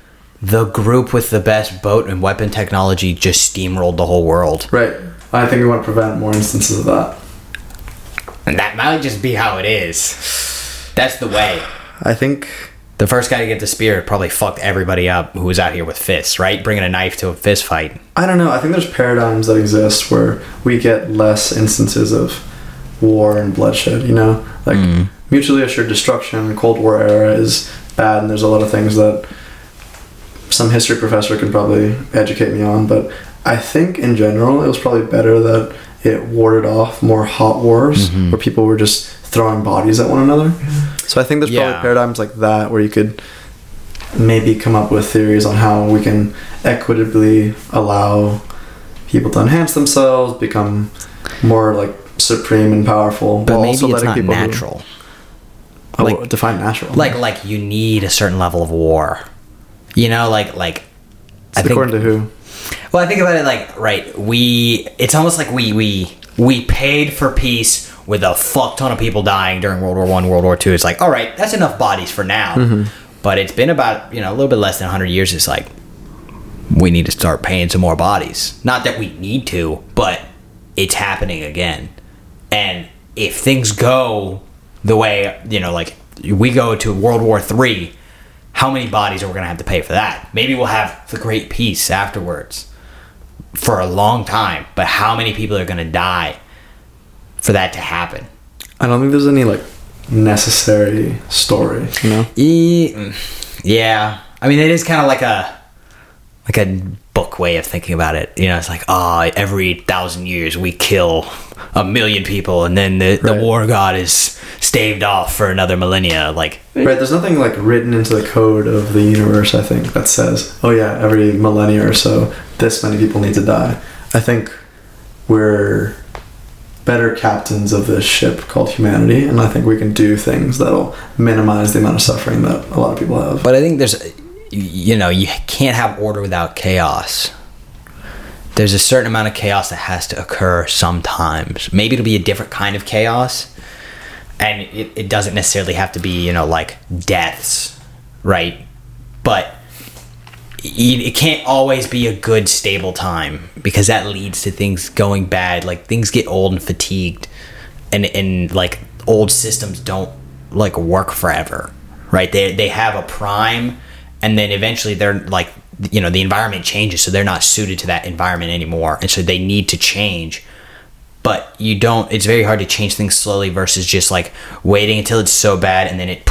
the group with the best boat and weapon technology just steamrolled the whole world, Right. I think we want to prevent more instances of that. and that might just be how it is. That's the way. I think The first guy to get the spear probably fucked everybody up who was out here with fists, right? Bringing a knife to a fist fight. I don't know. I think there's paradigms that exist where we get less instances of war and bloodshed. You know, like Mm. mutually assured destruction. The Cold War era is bad, and there's a lot of things that some history professor can probably educate me on. But I think in general, it was probably better that it warded off more hot wars Mm-hmm. where people were just throwing bodies at one another. So I think there's Yeah. probably paradigms like that where you could maybe come up with theories on how we can equitably allow people to enhance themselves, become more like supreme and powerful, But while maybe also it's letting not people who- natural. oh, like- define natural. Like like you need a certain level of war. You know, like like I think according to who? Well, I think about it like right. We it's almost like we we we paid for peace with a fuck ton of people dying during World War One, World War Two. It's like all right, that's enough bodies for now. Mm-hmm. But it's been about you know a little bit less than hundred years. It's like we need to start paying some more bodies. Not that we need to, but it's happening again. And if things go the way you know, like we go to World War Three, how many bodies are we going to have to pay for that? Maybe we'll have the Great Peace afterwards for a long time, but how many people are going to die for that to happen? I don't think there's any like necessary story. You know, E- yeah, I mean it is kind of like a like a book way of thinking about it. You know, it's like oh, every thousand years we kill a million people, and then the, the war god is staved off for another millennia. Like right? There's nothing like written into the code of the universe. I think that says, oh yeah, every millennia or so, this many people need to die. I think we're better captains of this ship called humanity, and I think we can do things that'll minimize the amount of suffering that a lot of people have. But I think there's, you know, you can't have order without chaos. There's a certain amount of chaos that has to occur sometimes. Maybe it'll be a different kind of chaos, and it, it doesn't necessarily have to be, you know, like deaths, right? But it, can't always be a good, stable time because that leads to things going bad. Like things get old and fatigued, and and like old systems don't like work forever, right? They they have a prime, and then eventually they're like you know the environment changes, so they're not suited to that environment anymore, and so they need to change. But you don't. It's very hard to change things slowly versus just like waiting until it's so bad and then it.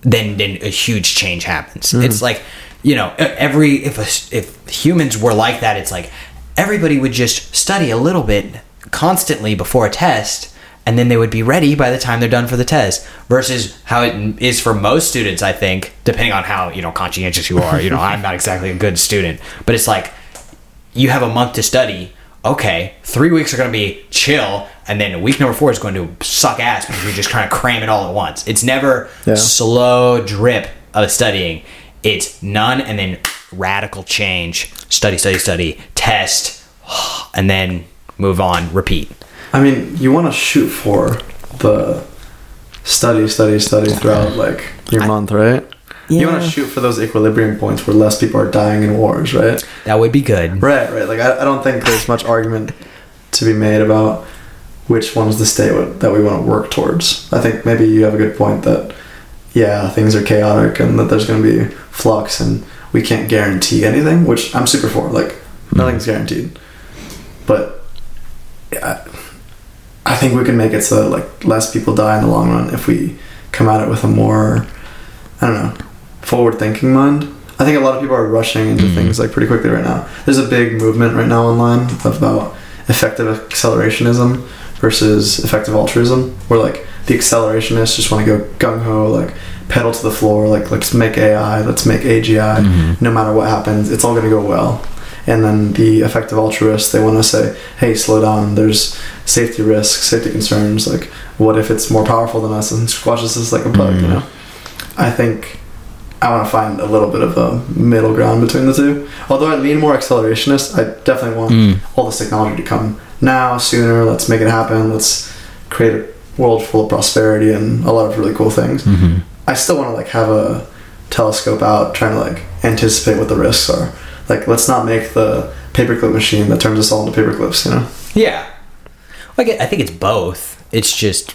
Then then a huge change happens. Mm-hmm. It's like you know every if a, if humans were like that, it's like everybody would just study a little bit constantly before a test and then they would be ready by the time they're done for the test versus how it is for most students i think depending on how you know conscientious you are you know i'm not exactly a good student but it's like you have a month to study okay three weeks are going to be chill and then week number four is going to suck ass because you're just kind of cram it all at once. It's never Yeah. slow drip of studying. It's none and then radical change. Study study study. Test. (sighs) And then move on. Repeat. I mean, you want to shoot for the study, study, study throughout like your month, right? You want to shoot for those equilibrium points where less people are dying in wars, right? that would be good Right, right. Like I, I don't think there's much argument to be made about which one's the state that we want to work towards. I think maybe you have a good point that yeah, things are chaotic and that there's going to be flux and we can't guarantee anything, which I'm super for. Like hmm. nothing's guaranteed, but I, I think we can make it so that like less people die in the long run if we come at it with a more I don't know forward thinking mind. I think a lot of people are rushing into mm-hmm. things like pretty quickly right now. There's a big movement right now online about effective accelerationism versus effective altruism, where like the accelerationists just want to go gung ho, like pedal to the floor, like let's make AI, let's make AGI, mm-hmm. no matter what happens, it's all going to go well. And then the effective altruists, they want to say, hey, slow down, there's safety risks, safety concerns, like what if it's more powerful than us and squashes us like a bug, you mm-hmm. know? I think I want to find a little bit of a middle ground between the two. Although I lean more accelerationist, I definitely want Mm. all this technology to come now, sooner. Let's make it happen. Let's create a world full of prosperity and a lot of really cool things. Mm-hmm. I still want to like have a telescope out, trying to like anticipate what the risks are. Like, let's not make the paperclip machine that turns us all into paperclips. You know? Yeah. Like I think it's both. It's just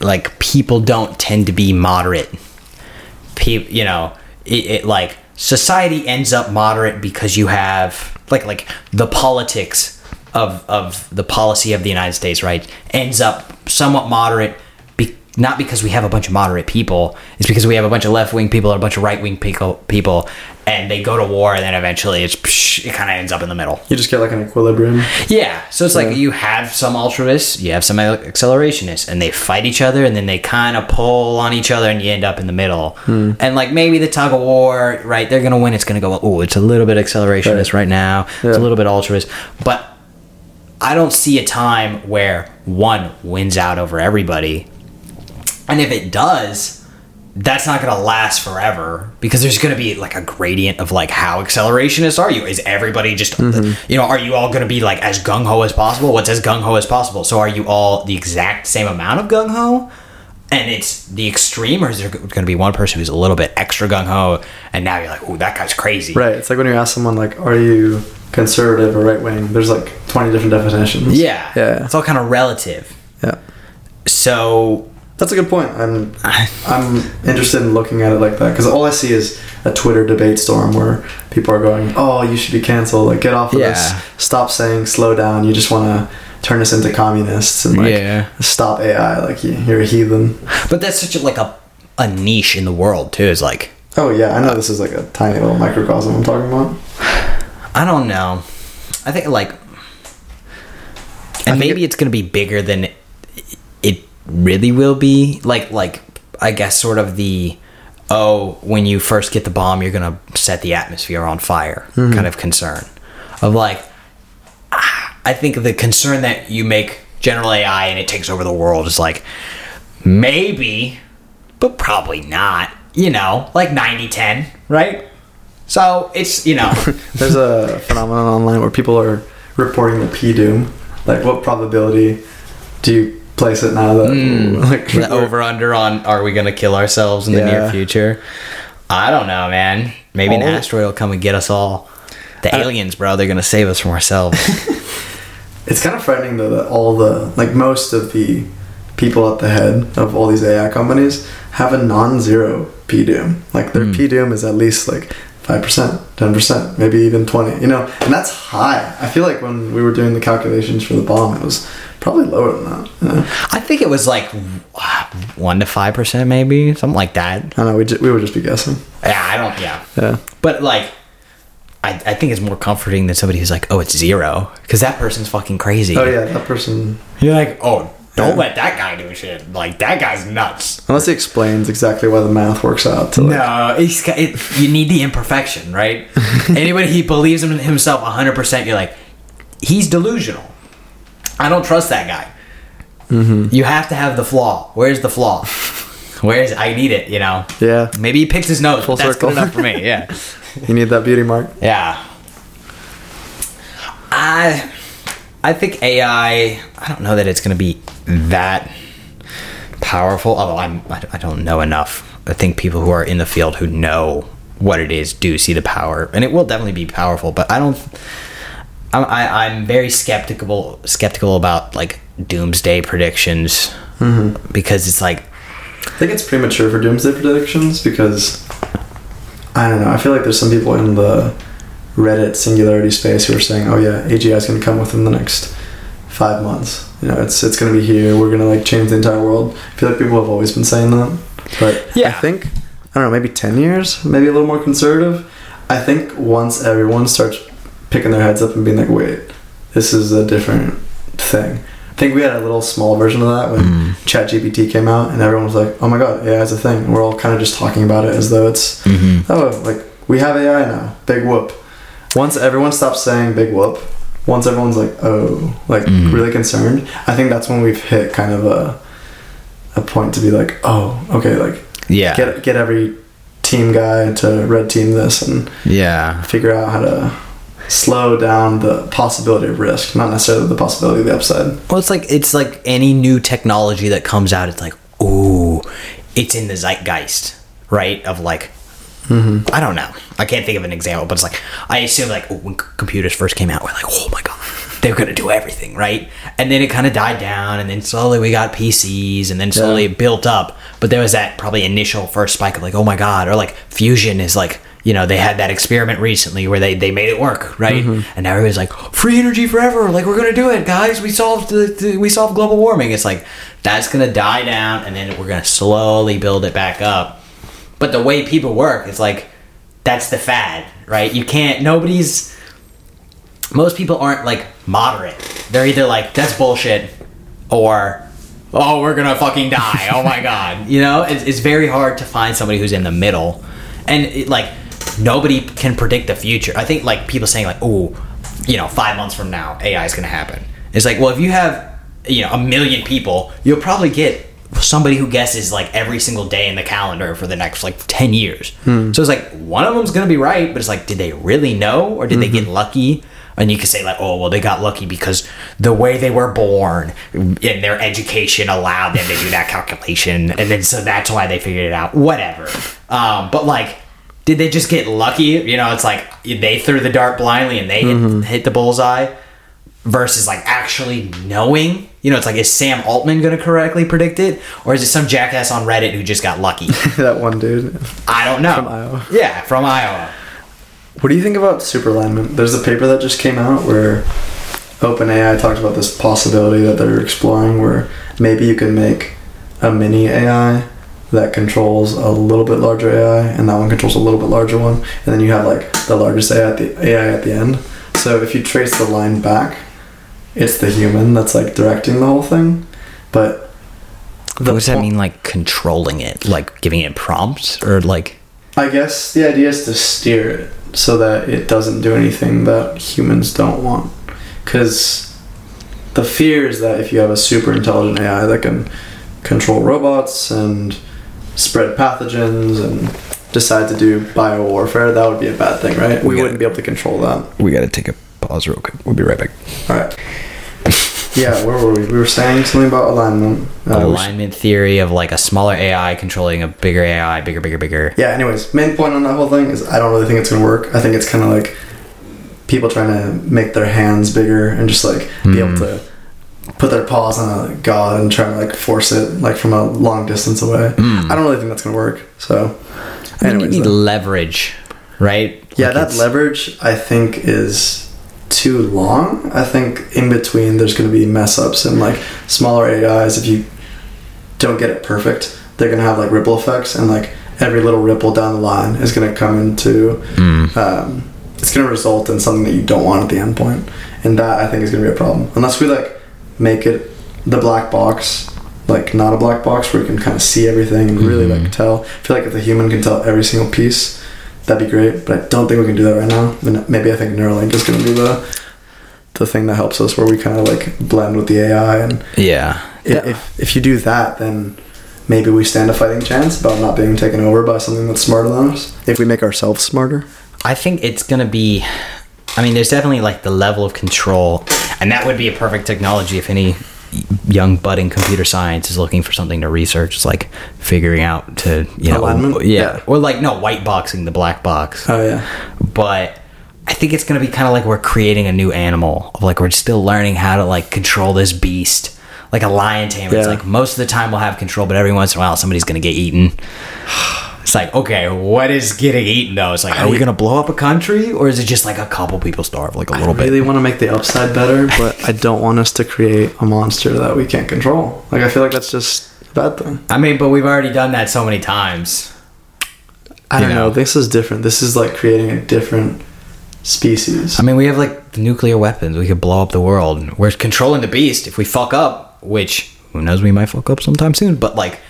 like people don't tend to be moderate people, you know, it, it like society ends up moderate because you have like like the politics of of the policy of the United States, right? Ends up somewhat moderate. Be, not because we have a bunch of moderate people, it's because we have a bunch of left wing people or a bunch of right wing people, people, and they go to war, and then eventually it's psh, it kind of ends up in the middle. You just get like an equilibrium. Yeah, so it's Yeah. like you have some altruists, you have some accelerationists, and they fight each other, and then they kind of pull on each other, and you end up in the middle. Hmm. And like maybe the tug of war, right? They're gonna win. It's gonna go. Oh, it's a little bit accelerationist Right. right, now. It's a little bit altruist, but I don't see a time where one wins out over everybody. And if it does, that's not going to last forever because there's going to be like a gradient of like how accelerationist are you? Is everybody just mm-hmm. you know, are you all going to be like as gung ho as possible? What's as gung ho as possible? So are you all the exact same amount of gung ho? And it's the extreme, or is there going to be one person who's a little bit extra gung ho, and now you're like, oh, that guy's crazy. Right. It's like when you ask someone like, "Are you conservative or right wing?" There's like 20 different definitions. Yeah, Yeah. It's all kind of relative. Yeah. So That's a good point. I'm I'm interested in looking at it like that because all I see is a Twitter debate storm where people are going, "Oh, you should be canceled. Like, get off of Yeah. this. Stop saying slow down. You just want to turn us into communists and like Yeah. stop AI. Like, you, you're a heathen." But that's such a like a a niche in the world too. Is like Oh yeah, I know this is like a tiny little microcosm I'm talking about. I don't know. I think like, and think maybe it- it's gonna be bigger than really will be. Like like I guess sort of the oh when you first get the bomb you're gonna set the atmosphere on fire kind of concern of like ah, I think the concern that you make general AI and it takes over the world is like maybe but probably not you know like 90 10 right so it's you know (laughs) There's a phenomenon online where people are reporting the P doom. Like, what probability do you place it now that (laughs) like the over under on are we gonna kill ourselves in the near future? I don't know, man. Maybe an asteroid will come and get us all. The aliens, bro, they're gonna save us from ourselves. (laughs) It's kind of frightening though that all the like most of the people at the head of all these AI companies have a non-zero P doom. Like their hmm. P doom is at least like five percent, ten percent, maybe even twenty. You know, and that's high. I feel like when we were doing the calculations for the bomb, it was probably lower than that. Know? I think it was like one to five percent, maybe something like that. I don't know. We ju- we would just be guessing. Yeah, I don't. Yeah, Yeah. but like, I, I think it's more comforting than somebody who's like, oh, it's zero, because that person's fucking crazy. Oh yeah, that person. You're like, oh, don't Yeah. let that guy do shit. Like that guy's nuts. Unless he explains exactly why the math works out. To like, No, he's got, it, you need the imperfection, right? (laughs) Anybody he believes in himself 100%, you're like, he's delusional. I don't trust that guy. Mm-hmm. You have to have the flaw. Where's the flaw? (laughs) Where's I need it, you know? Yeah. Maybe he picked his nose. Full that's circle. good enough for me, yeah. (laughs) You need that beauty mark. Yeah. I I think AI. I don't know that it's going to be that powerful. Although I'm, I I don't know enough. I think people who are in the field who know what it is do see the power, and it will definitely be powerful. But I don't. I'm, I, I'm very skeptical skeptical about like doomsday predictions mm-hmm. because it's like I think it's premature for doomsday predictions because I don't know. I feel like there's some people in the Reddit singularity space who are saying, "Oh yeah, AGI is going to come within the next five months. You know, it's it's going to be here. We're going to like change the entire world." I feel like people have always been saying that, but yeah, I think I don't know, maybe ten years, maybe a little more conservative. I think once everyone starts picking their heads up and being like, "Wait, this is a different thing." I think we had a little small version of that when mm. ChatGPT came out, and everyone was like, "Oh my god, AI is a thing." And we're all kind of just talking about it as though it's mm-hmm. oh, like we have AI now. Big whoop. Once everyone stops saying big whoop, once everyone's like, oh, like mm-hmm. really concerned, I think that's when we've hit kind of a a point to be like, oh, okay, like yeah get get every team guy to red team this and yeah figure out how to slow down the possibility of risk, not necessarily the possibility of the upside. Well, it's like it's like any new technology that comes out. It's like, ooh, it's in the zeitgeist, right? Of like, mm-hmm. I don't know. I can't think of an example, but it's like I assume like oh, when c- computers first came out, we're like, oh my god, they're gonna do everything, right? And then it kind of died down, and then slowly we got PCs, and then slowly Yeah. it built up. But there was that probably initial first spike of like, oh my god, or like fusion is like. You know, they had that experiment recently where they, they made it work, right? Mm-hmm. And now everybody's like, free energy forever. Like, we're going to do it, guys. We solved the, the, we solved global warming. It's like, that's going to die down and then we're going to slowly build it back up. But the way people work, it's like, that's the fad, right? You can't, nobody's, most people aren't like moderate. They're either like, that's bullshit, or, oh, we're gonna fucking die. Oh my (laughs) god. You know, it's, it's very hard to find somebody who's in the middle. And it, like, nobody can predict the future. I think like people saying, like, oh, you know, five months from now, AI is gonna happen. It's like, well, if you have, you know, a million people, you'll probably get somebody who guesses like every single day in the calendar for the next like 10 years. So it's like one of them's going to be right, but it's like did they really know or did they get lucky? And you could say like, "Oh, well they got lucky because the way they were born and their education allowed them to do that calculation and then so that's why they figured it out." Whatever. Um, but like did they just get lucky? You know, it's like they threw the dart blindly and they hit, mm-hmm. hit the bullseye versus like actually knowing. You know, it's like is Sam Altman going to correctly predict it, or is it some jackass on Reddit who just got lucky? (laughs) that one dude. I don't know. From Iowa. Yeah, from Iowa. What do you think about super alignment? There's a paper that just came out where OpenAI talked about this possibility that they're exploring where maybe you can make a mini AI that controls a little bit larger AI and that one controls a little bit larger one and then you have like the largest AI at the AI at the end. So if you trace the line back, it's the human that's like directing the whole thing. But what does that po- mean? Like controlling it, like giving it prompts, or like I guess the idea is to steer it so that it doesn't do anything that humans don't want. Because the fear is that if you have a super intelligent AI that can control robots and spread pathogens and decide to do bio warfare, that would be a bad thing, right? We gotta- wouldn't be able to control that. we got to take a pause real quick. We'll be right back. All right. Yeah, where were we? We were saying something about alignment. Uh, we- Alignment theory of like a smaller AI controlling a bigger AI, bigger, bigger, bigger. yeah anyways main point on that whole thing is i don't really think it's gonna work i think it's kind of like people trying to make their hands bigger and just like be able to put their paws on a god and try to like force it like from a long distance away. I don't really think that's gonna work so. I mean, you need leverage, right? yeah Like that it's- leverage i think is too long. I think in between there's gonna be mess ups and like smaller ais if you don't get it perfect they're gonna have like ripple effects and like every little ripple down the line is gonna come into Mm. um, it's going to result in something that you don't want at the end point. And that i think is going to be a problem. Unless we like make it the black box like not a black box where you can kind of see everything and really like mm-hmm. tell. I feel like if the human can tell every single piece that'd be great but i don't think we can do that right now. And maybe i think neuralink is going to be the the thing that helps us where we kind of like blend with the ai and Yeah. i- if, if you do that then maybe we stand a fighting chance about not being taken over by something that's smarter than us. If we make ourselves smarter. I think it's gonna be. I mean, there's definitely like the level of control, and that would be a perfect technology if any young budding computer science is looking for something to research. It's like figuring out to you know, Alignment? yeah, Yeah. or like no white boxing the black box. oh yeah but I think it's gonna be kind of like we're creating a new animal. Of like we're still learning how to like control this beast, like a lion tamer. It's like most of the time we'll have control, but every once in a while somebody's gonna get eaten. It's like okay, what is getting eaten though? It's like are we gonna blow up a country or is it just like a couple people starve, like a little I really bit? want to make the upside better, but I don't want us to create a monster that we can't control. Like I feel like that's just a bad thing. I mean, but we've already done that so many times. I don't know. know. This is different. This is like creating a different species. I mean, we have like nuclear weapons. We could blow up the world. We're controlling the beast. If we fuck up, which who knows, we might fuck up sometime soon. But like,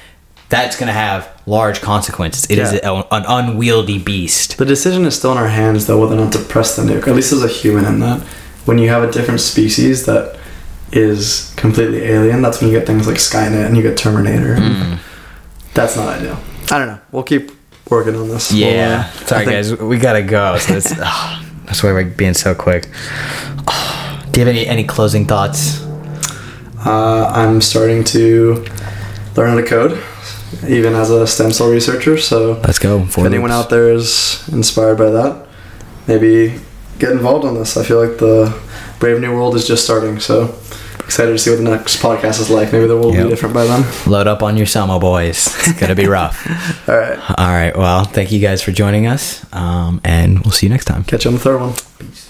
that's gonna have large consequences. It is Yeah. a, an unwieldy beast. The decision is still in our hands, though, whether or not to press the nuke. At least as a human, in that when you have a different species that is completely alien, that's when you get things like Skynet and you get Terminator. Mm. That's not ideal. I don't know. We'll keep working on this. Yeah. We'll, uh, Sorry, think- guys. We gotta go. So that's ah, that's why we're being so quick. Do you have any any closing thoughts? Uh, I'm starting to learn how to code, even as a stem cell researcher. So Let's go. if anyone out there is inspired by that, maybe get involved on this. I feel like the Brave New World is just starting, so excited to see what the next podcast is like. Maybe the world will Yep. be different by then. Load up on your Samo boys. It's gonna be rough. (laughs) All right, All right. Well, thank you guys for joining us, um, and we'll see you next time. catch you on the third one. Peace.